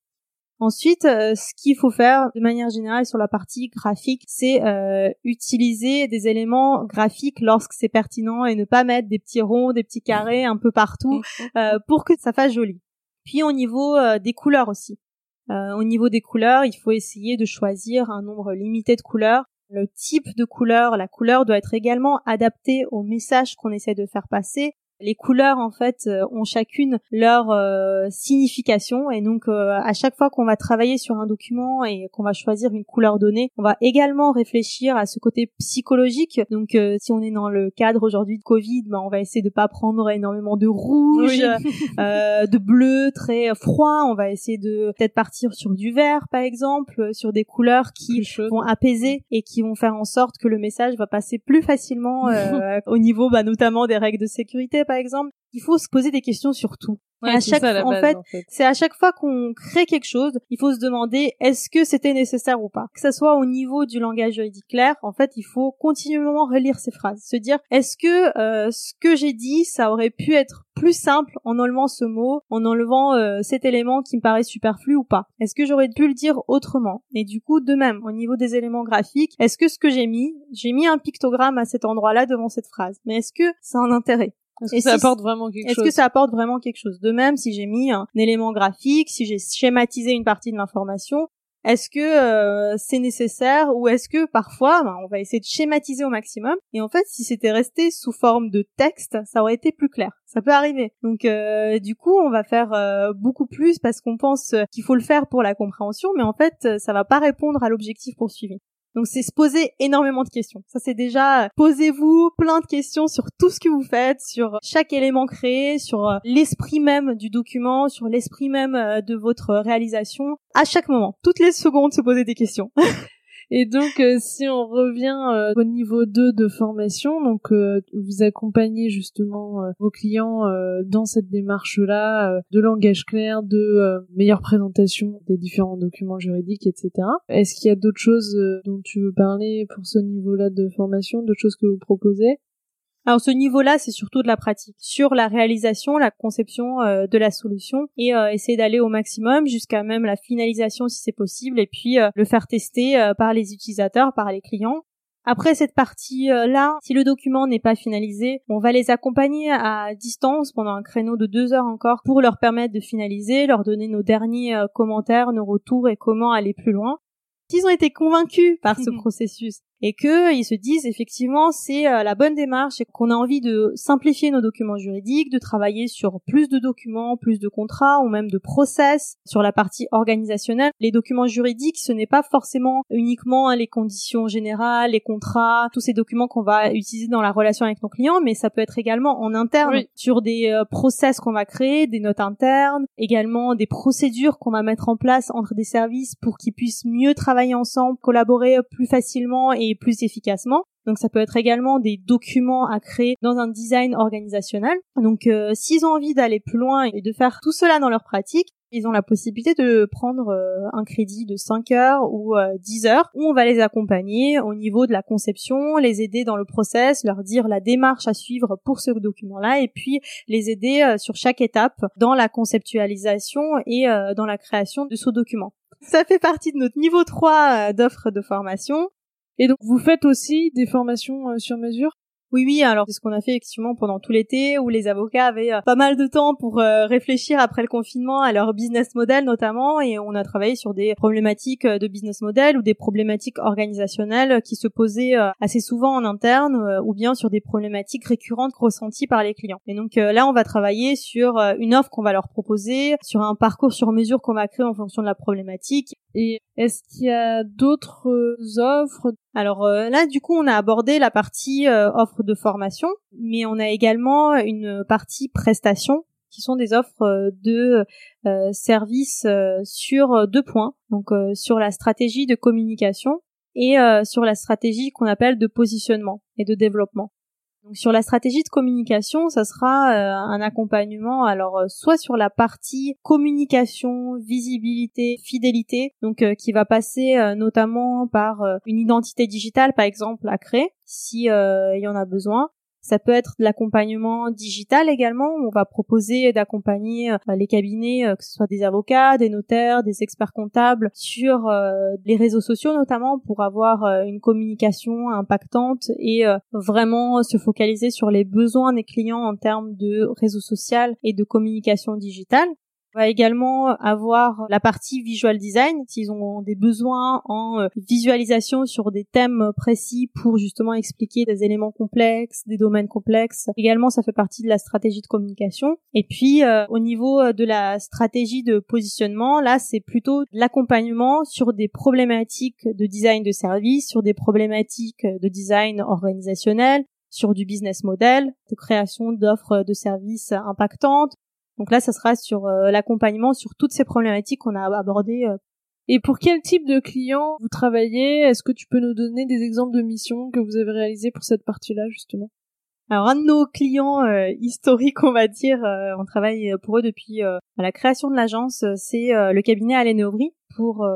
Speaker 2: Ensuite, euh, ce qu'il faut faire de manière générale sur la partie graphique, c'est euh, utiliser des éléments graphiques lorsque c'est pertinent et ne pas mettre des petits ronds, des petits carrés un peu partout euh, pour que ça fasse joli. Puis au niveau des couleurs aussi. au niveau des couleurs, il faut essayer de choisir un nombre limité de couleurs le type de couleur, la couleur doit être également adaptée au message qu'on essaie de faire passer. Les couleurs en fait euh, ont chacune leur euh, signification et donc euh, à chaque fois qu'on va travailler sur un document et qu'on va choisir une couleur donnée, on va également réfléchir à ce côté psychologique. Donc si on est dans le cadre aujourd'hui de Covid, ben, on va essayer de pas prendre énormément de rouge, de bleu très froid. On va essayer de peut-être partir sur du vert par exemple, sur des couleurs qui vont apaiser et qui vont faire en sorte que le message va passer plus facilement au niveau bah, notamment des règles de sécurité par exemple, il faut se poser des questions sur tout. à chaque en, fait, c'est à chaque fois qu'on crée quelque chose, il faut se demander est-ce que c'était nécessaire ou pas? Que ce soit au niveau du langage juridique clair, en fait, il faut continuellement relire ces phrases, se dire est-ce que euh, ce que j'ai dit, ça aurait pu être plus simple en enlevant ce mot, en enlevant euh, cet élément qui me paraît superflu ou pas? Est-ce que j'aurais pu le dire autrement? Et du coup, de même, au niveau des éléments graphiques, est-ce que ce que j'ai mis, j'ai mis un pictogramme à cet endroit-là devant cette phrase, mais est-ce que ça a un intérêt?
Speaker 1: Est-ce que ça apporte vraiment quelque chose
Speaker 2: Est-ce que ça apporte vraiment quelque chose De même, si j'ai mis un élément graphique, si j'ai schématisé une partie de l'information, est-ce que euh, c'est nécessaire ou est-ce que parfois ben, on va essayer de schématiser au maximum et en fait si c'était resté sous forme de texte ça aurait été plus clair. Ça peut arriver. Donc euh, du coup on va faire euh, beaucoup plus parce qu'on pense qu'il faut le faire pour la compréhension mais en fait ça va pas répondre à l'objectif poursuivi donc c'est se poser énormément de questions. Ça c'est déjà posez-vous plein de questions sur tout ce que vous faites, sur chaque élément créé, sur euh, l'esprit même du document, sur l'esprit même euh, de votre réalisation. À chaque moment, toutes les secondes, se poser des questions.
Speaker 1: Et donc, euh, si on revient euh, au niveau 2 de formation, donc euh, vous accompagnez justement vos clients dans cette démarche-là de langage clair, de meilleure présentation des différents documents juridiques, etc. Est-ce qu'il y a d'autres choses dont tu veux parler pour ce niveau-là de formation, d'autres choses que vous proposez?
Speaker 2: Alors ce niveau-là, c'est surtout de la pratique sur la réalisation, la conception euh, de la solution et euh, essayer d'aller au maximum jusqu'à même la finalisation si c'est possible et puis euh, le faire tester par les utilisateurs, par les clients. Après cette partie-là, si le document n'est pas finalisé, on va les accompagner à distance pendant un créneau de deux heures encore pour leur permettre de finaliser, leur donner nos derniers commentaires, nos retours et comment aller plus loin. S'ils ont été convaincus par ce processus et que ils se disent effectivement c'est euh, la bonne démarche et qu'on a envie de simplifier nos documents juridiques, de travailler sur plus de documents, plus de contrats ou même de process sur la partie organisationnelle. Les documents juridiques, ce n'est pas forcément uniquement hein, les conditions générales, les contrats, tous ces documents qu'on va utiliser dans la relation avec nos clients, mais ça peut être également en interne sur des euh, process qu'on va créer, des notes internes, également des procédures qu'on va mettre en place entre des services pour qu'ils puissent mieux travailler ensemble, collaborer plus facilement et plus efficacement. Donc ça peut être également des documents à créer dans un design organisationnel. Donc euh, s'ils ont envie d'aller plus loin et de faire tout cela dans leur pratique, ils ont la possibilité de prendre euh, un crédit de 5 heures ou 10 euh, heures où on va les accompagner au niveau de la conception, les aider dans le process, leur dire la démarche à suivre pour ce document-là et puis les aider sur chaque étape dans la conceptualisation et dans la création de ce document. Ça fait partie de notre niveau 3 d'offres de formation.
Speaker 1: Et donc vous faites aussi des formations euh, sur mesure?
Speaker 2: Oui, oui, alors c'est ce qu'on a fait effectivement pendant tout l'été où les avocats avaient euh, pas mal de temps pour euh, réfléchir après le confinement à leur business model notamment et on a travaillé sur des problématiques de business model ou des problématiques organisationnelles qui se posaient assez souvent en interne ou bien sur des problématiques récurrentes ressenties par les clients. Et donc là, on va travailler sur une offre qu'on va leur proposer, sur un parcours sur mesure qu'on va créer en fonction de la problématique.
Speaker 1: Et est-ce qu'il y a d'autres offres?
Speaker 2: Alors euh, là, du coup, on a abordé la partie euh, offre de formation, mais on a également une partie prestation qui sont des offres euh, de services sur deux points, donc sur la stratégie de communication et sur la stratégie qu'on appelle de positionnement et de développement. Sur la stratégie de communication, ça sera euh, un accompagnement alors euh, soit sur la partie communication, visibilité, fidélité, donc euh, qui va passer notamment par une identité digitale par exemple à créer si il y en a besoin, ça peut être de l'accompagnement digital également. On va proposer d'accompagner euh, les cabinets, euh, que ce soit des avocats, des notaires, des experts comptables, sur euh, les réseaux sociaux notamment pour avoir une communication impactante et vraiment se focaliser sur les besoins des clients en termes de réseau social et de communication digitale. On va également avoir la partie visual design, s'ils ont des besoins en euh, visualisation sur des thèmes précis pour justement expliquer des éléments complexes, des domaines complexes. Également, ça fait partie de la stratégie de communication. Et puis, euh, au niveau euh, de la stratégie de positionnement, là, c'est plutôt l'accompagnement sur des problématiques de design de service, sur des problématiques de design organisationnel, sur du business model, de création d'offres de services impactantes, donc là, ça sera sur euh, l'accompagnement sur toutes ces problématiques qu'on a abordées. Euh.
Speaker 1: Et pour quel type de clients vous travaillez? Est-ce que tu peux nous donner des exemples de missions que vous avez réalisées pour cette partie-là, justement?
Speaker 2: Alors un de nos clients euh, historiques, on va dire, on travaille pour eux depuis la création de l'agence, c'est le cabinet Allen Aubry pour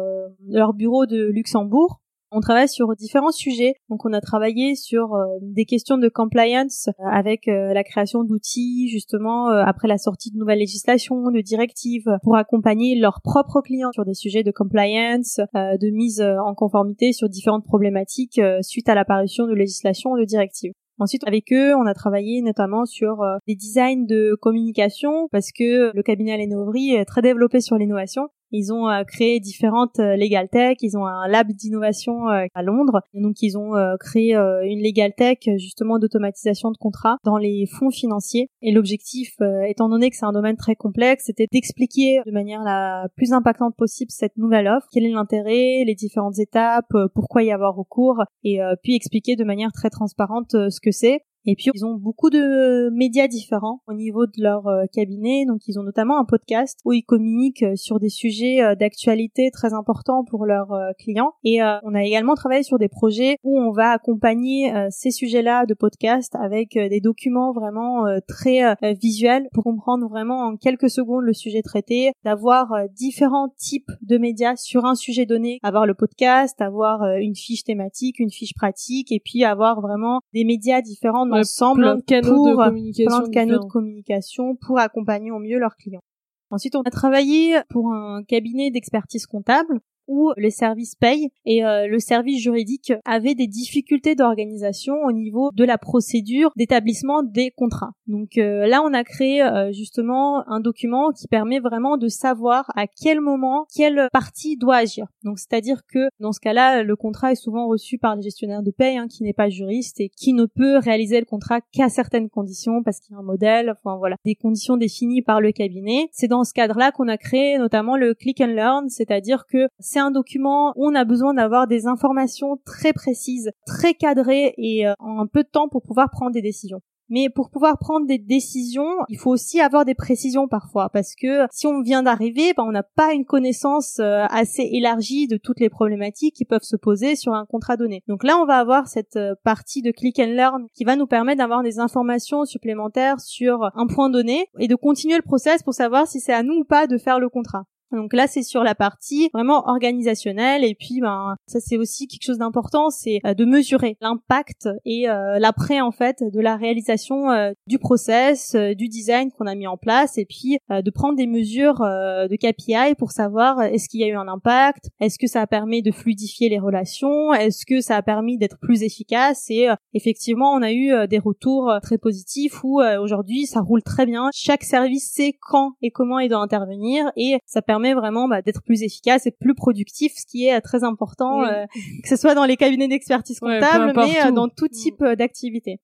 Speaker 2: leur bureau de Luxembourg. On travaille sur différents sujets. Donc on a travaillé sur euh, des questions de compliance euh, avec euh, la création d'outils justement après la sortie de nouvelles législations, de directives pour accompagner leurs propres clients sur des sujets de compliance, de mise en conformité sur différentes problématiques suite à l'apparition de législations ou de directives. Ensuite, avec eux, on a travaillé notamment sur des designs de communication parce que le cabinet Alain est très développé sur l'innovation ils ont euh, créé différentes euh, legal tech, ils ont un lab d'innovation euh, à Londres, donc ils ont créé une legal tech justement d'automatisation de contrats dans les fonds financiers. Et l'objectif, étant donné que c'est un domaine très complexe, c'était d'expliquer de manière la plus impactante possible cette nouvelle offre, quel est l'intérêt, les différentes étapes, pourquoi y avoir recours, et puis expliquer de manière très transparente ce que c'est Et puis ils ont beaucoup de médias différents au niveau de leur euh, cabinet. Donc ils ont notamment un podcast où ils communiquent euh, sur des sujets euh, d'actualité très importants pour leurs clients. Et on a également travaillé sur des projets où on va accompagner ces sujets-là de podcast avec des documents vraiment très visuels pour comprendre vraiment en quelques secondes le sujet traité, d'avoir différents types de médias sur un sujet donné, avoir le podcast, avoir une fiche thématique, une fiche pratique et puis avoir vraiment des médias différents ensemble
Speaker 1: plein de canaux
Speaker 2: pour
Speaker 1: de communication
Speaker 2: plein de canaux de communication pour accompagner au mieux leurs clients. Ensuite, on a travaillé pour un cabinet d'expertise comptable où les services payent et euh, le service juridique avait des difficultés d'organisation au niveau de la procédure d'établissement des contrats. Donc euh, là, on a créé euh, justement un document qui permet vraiment de savoir à quel moment quelle partie doit agir. Donc c'est-à-dire que dans ce cas-là, le contrat est souvent reçu par le gestionnaire de paye hein, qui n'est pas juriste et qui ne peut réaliser le contrat qu'à certaines conditions parce qu'il y a un modèle, enfin voilà, des conditions définies par le cabinet. C'est dans ce cadre-là qu'on a créé notamment le click and learn, c'est-à-dire que c'est un document on a besoin d'avoir des informations très précises, très cadrées et euh, en peu de temps pour pouvoir prendre des décisions. Mais pour pouvoir prendre des décisions, il faut aussi avoir des précisions parfois, parce que si on vient d'arriver, ben, on n'a pas une connaissance euh, assez élargie de toutes les problématiques qui peuvent se poser sur un contrat donné. Donc là, on va avoir cette euh, partie de click and learn qui va nous permettre d'avoir des informations supplémentaires sur un point donné et de continuer le process pour savoir si c'est à nous ou pas de faire le contrat. Donc là, c'est sur la partie vraiment organisationnelle et puis ben ça c'est aussi quelque chose d'important, c'est euh, de mesurer l'impact et euh, l'après en fait de la réalisation euh, du process, du design qu'on a mis en place et puis de prendre des mesures de KPI pour savoir est-ce qu'il y a eu un impact, est-ce que ça a permis de fluidifier les relations, est-ce que ça a permis d'être plus efficace et effectivement, on a eu des retours très positifs où aujourd'hui ça roule très bien, chaque service sait quand et comment il doit intervenir et ça permet vraiment bah, d'être plus efficace et plus productif, ce qui est euh, très important, euh, que ce soit dans les cabinets d'expertise comptable, mais euh, dans tout mm. type d'activité.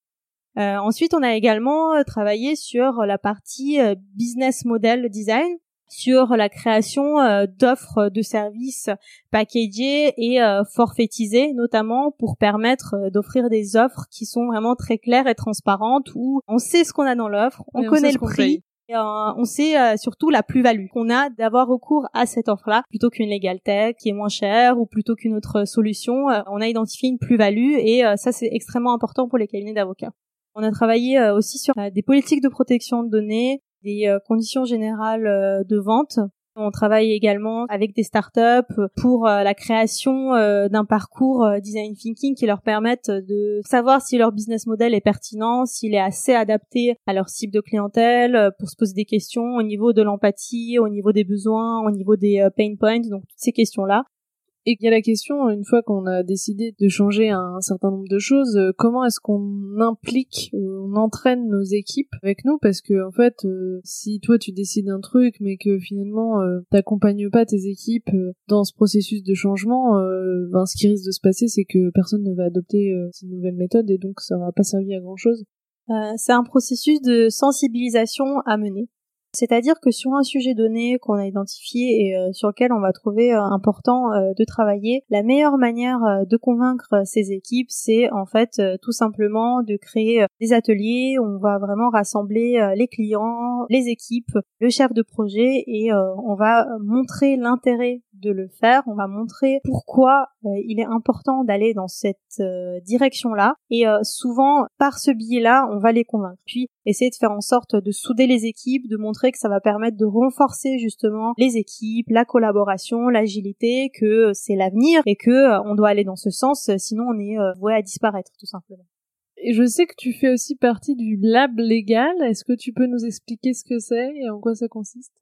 Speaker 2: ensuite, on a également travaillé sur la partie business model design, sur la création d'offres de services packagées et forfaitisées, notamment pour permettre d'offrir des offres qui sont vraiment très claires et transparentes, où on sait ce qu'on a dans l'offre, on connaît le prix, euh, on sait euh, surtout la plus-value qu'on a d'avoir recours à cette offre-là plutôt qu'une legal qui est moins chère ou plutôt qu'une autre solution. Euh, on a identifié une plus-value et ça c'est extrêmement important pour les cabinets d'avocats. On a travaillé aussi sur des politiques de protection de données, des conditions générales de vente on travaille également avec des startups pour euh, la création euh, d'un parcours euh, design thinking qui leur permettent de savoir si leur business model est pertinent, s'il est assez adapté à leur cible de clientèle, pour se poser des questions au niveau de l'empathie, au niveau des besoins, au niveau des pain points, donc toutes ces questions-là.
Speaker 1: Et il y a la question, une fois qu'on a décidé de changer un, certain nombre de choses, euh, comment est-ce qu'on implique, on entraîne nos équipes avec nous? Parce que en fait, euh, si toi tu décides un truc, mais que finalement euh, t'accompagnes pas tes équipes dans ce processus de changement, ben, ce qui risque de se passer, c'est que personne ne va adopter ces nouvelles méthodes et donc ça n'aura pas servi à grand chose.
Speaker 2: c'est un processus de sensibilisation à mener. C'est-à-dire que sur un sujet donné qu'on a identifié et euh, sur lequel on va trouver euh, important euh, de travailler, la meilleure manière de convaincre ces équipes, c'est en fait tout simplement de créer des ateliers où on va vraiment rassembler les clients, les équipes, le chef de projet et on va montrer l'intérêt de le faire, on va montrer pourquoi il est important d'aller dans cette direction-là et souvent par ce biais-là, on va les convaincre. Puis essayer de faire en sorte de souder les équipes, de montrer que ça va permettre de renforcer justement les équipes, la collaboration, l'agilité, que c'est l'avenir et que euh, on doit aller dans ce sens, sinon on est euh, voué à disparaître tout simplement.
Speaker 1: Et je sais que tu fais aussi partie du lab légal. Est-ce que tu peux nous expliquer ce que c'est et en quoi ça consiste?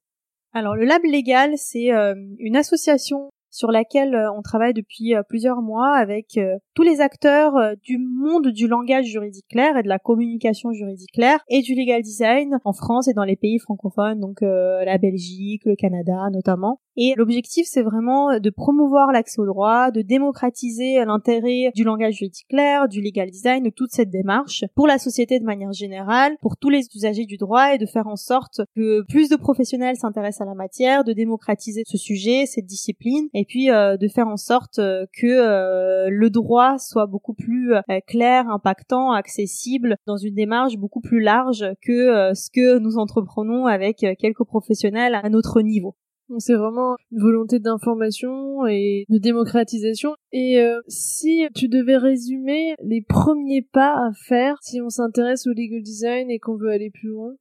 Speaker 2: Alors le Lab Légal, c'est euh, une association sur laquelle on travaille depuis plusieurs mois avec tous les acteurs euh, du monde du langage juridique clair et de la communication juridique claire et du legal design en France et dans les pays francophones, donc euh, la Belgique, le Canada notamment. Et l'objectif, c'est vraiment de promouvoir l'accès au droit, de démocratiser l'intérêt du langage juridique clair, du legal design, de toute cette démarche pour la société de manière générale, pour tous les usagers du droit et de faire en sorte que plus de professionnels s'intéressent à la matière, de démocratiser ce sujet, cette discipline, et puis de faire en sorte que le droit soit beaucoup plus clair, impactant, accessible dans une démarche beaucoup plus large que ce que nous entreprenons avec quelques professionnels à notre niveau.
Speaker 1: Donc c'est vraiment une volonté d'information et de démocratisation. Et euh, si tu devais résumer les premiers pas à faire si on s'intéresse au legal design et qu'on veut aller plus loin?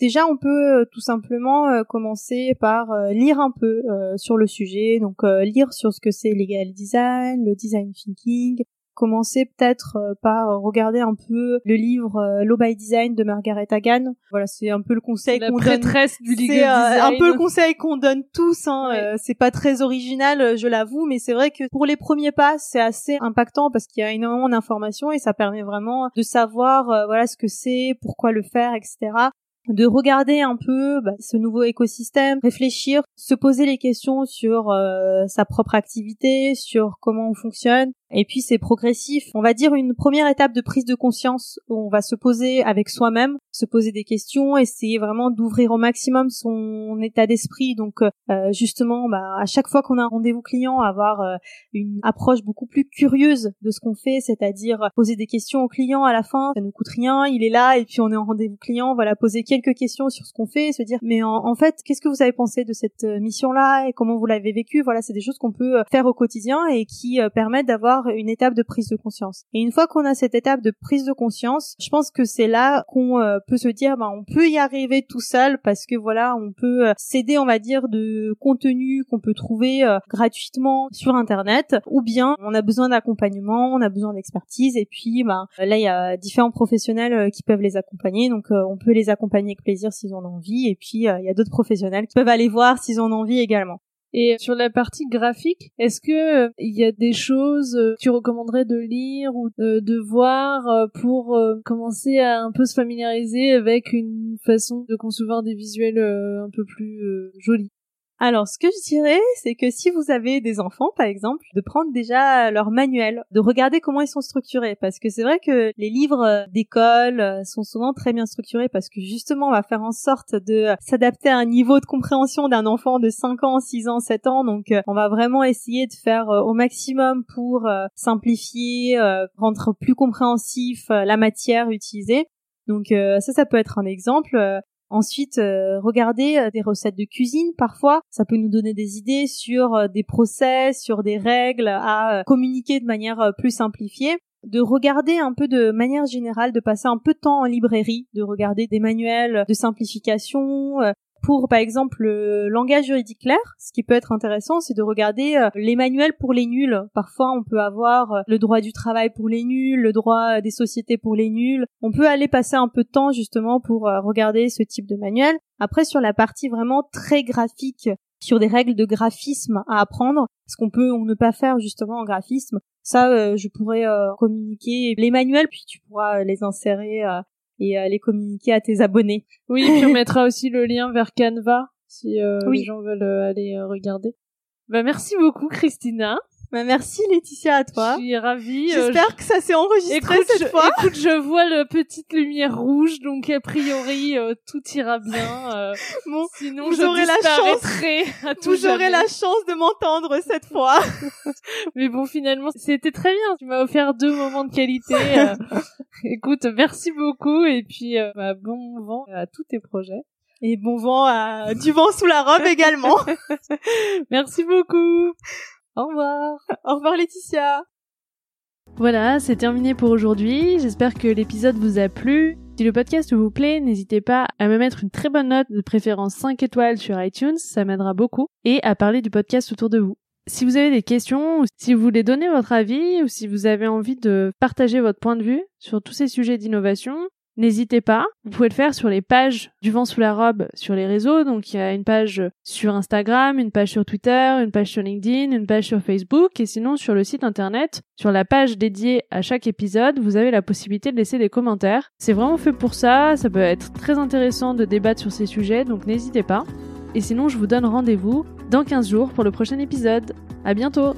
Speaker 2: Déjà, on peut euh, tout simplement euh, commencer par lire un peu sur le sujet, donc lire sur ce que c'est legal design, le design thinking, commencer peut-être euh, par regarder un peu le livre euh, Law by Design de Margaret Hagan. Voilà, c'est un peu le conseil qu'on donne.
Speaker 1: du legal design.
Speaker 2: un peu le conseil qu'on donne tous. Hein. Euh, c'est pas très original, je l'avoue, mais c'est vrai que pour les premiers pas, c'est assez impactant parce qu'il y a énormément d'informations et ça permet vraiment de savoir voilà ce que c'est, pourquoi le faire, etc de regarder un peu bah, ce nouveau écosystème, réfléchir, se poser les questions sur sa propre activité, sur comment on fonctionne, et puis c'est progressif. On va dire une première étape de prise de conscience où on va se poser avec soi-même, se poser des questions, essayer vraiment d'ouvrir au maximum son état d'esprit. Donc euh, justement, bah, à chaque fois qu'on a un rendez-vous client, avoir euh, une approche beaucoup plus curieuse de ce qu'on fait, c'est-à-dire poser des questions au client à la fin, ça ne coûte rien, il est là et puis on est en rendez-vous client, voilà, poser quelques questions sur ce qu'on fait et se dire mais en, fait, qu'est-ce que vous avez pensé de cette euh, mission-là et comment vous l'avez vécu? Voilà, c'est des choses qu'on peut faire au quotidien et qui permettent d'avoir une étape de prise de conscience. Et une fois qu'on a cette étape de prise de conscience, je pense que c'est là qu'on euh, peut se dire, bah, on peut y arriver tout seul parce que voilà, on peut euh, s'aider, on va dire, de contenu qu'on peut trouver euh, gratuitement sur Internet, ou bien on a besoin d'accompagnement, on a besoin d'expertise, et puis bah, là il y a différents professionnels qui peuvent les accompagner, donc on peut les accompagner avec plaisir s'ils en ont envie, et puis il y a d'autres professionnels qui peuvent aller voir s'ils en ont envie également.
Speaker 1: Et sur la partie graphique, est-ce que il euh, y a des choses euh, que tu recommanderais de lire ou euh, de voir pour commencer à un peu se familiariser avec une façon de concevoir des visuels un peu plus jolis
Speaker 2: alors, ce que je dirais, c'est que si vous avez des enfants, par exemple, de prendre déjà leur manuel, de regarder comment ils sont structurés, parce que c'est vrai que les livres d'école euh, sont souvent très bien structurés, parce que justement, on va faire en sorte de s'adapter à un niveau de compréhension d'un enfant de 5 ans, 6 ans, 7 ans, donc euh, on va vraiment essayer de faire euh, au maximum pour simplifier, rendre plus compréhensif la matière utilisée. Donc ça, ça peut être un exemple. Ensuite, euh, regarder euh, des recettes de cuisine. Parfois, ça peut nous donner des idées sur euh, des process, sur des règles à communiquer de manière plus simplifiée. De regarder un peu de manière générale, de passer un peu de temps en librairie, de regarder des manuels de simplification, pour par exemple le langage juridique clair, ce qui peut être intéressant, c'est de regarder euh, les manuels pour les nuls. Parfois, on peut avoir euh, le droit du travail pour les nuls, le droit des sociétés pour les nuls. On peut aller passer un peu de temps justement pour euh, regarder ce type de manuel. Après, sur la partie vraiment très graphique, sur des règles de graphisme à apprendre, ce qu'on peut ou ne pas faire justement en graphisme, ça, je pourrais communiquer les manuels, puis tu pourras les insérer et euh, les communiquer à tes abonnés.
Speaker 1: Oui, et puis on mettra aussi le lien vers Canva si euh, les gens veulent euh, aller regarder. Bah merci beaucoup Christina.
Speaker 2: Bah, merci Laetitia à toi.
Speaker 1: Je suis ravie.
Speaker 2: Euh, J'espère que ça s'est enregistré cette fois.
Speaker 1: Écoute, je vois la petite lumière rouge, donc a priori euh, tout ira bien. Euh,
Speaker 2: bon, sinon je la chance.
Speaker 1: à tout
Speaker 2: la chance de m'entendre cette fois.
Speaker 1: Mais bon, finalement, c'était très bien. Tu m'as offert deux moments de qualité. écoute, merci beaucoup et puis bah, bon vent à tous tes projets.
Speaker 2: Et bon vent à du vent sous la robe également.
Speaker 1: merci beaucoup. Au revoir.
Speaker 2: Au revoir Laetitia.
Speaker 1: Voilà, c'est terminé pour aujourd'hui. J'espère que l'épisode vous a plu. Si le podcast vous plaît, n'hésitez pas à me mettre une très bonne note, de préférence 5 étoiles sur iTunes, ça m'aidera beaucoup, et à parler du podcast autour de vous. Si vous avez des questions, ou si vous voulez donner votre avis, ou si vous avez envie de partager votre point de vue sur tous ces sujets d'innovation, N'hésitez pas, vous pouvez le faire sur les pages du vent sous la robe sur les réseaux. Donc il y a une page sur Instagram, une page sur Twitter, une page sur LinkedIn, une page sur Facebook et sinon sur le site internet, sur la page dédiée à chaque épisode, vous avez la possibilité de laisser des commentaires. C'est vraiment fait pour ça, ça peut être très intéressant de débattre sur ces sujets, donc n'hésitez pas. Et sinon je vous donne rendez-vous dans 15 jours pour le prochain épisode. À bientôt!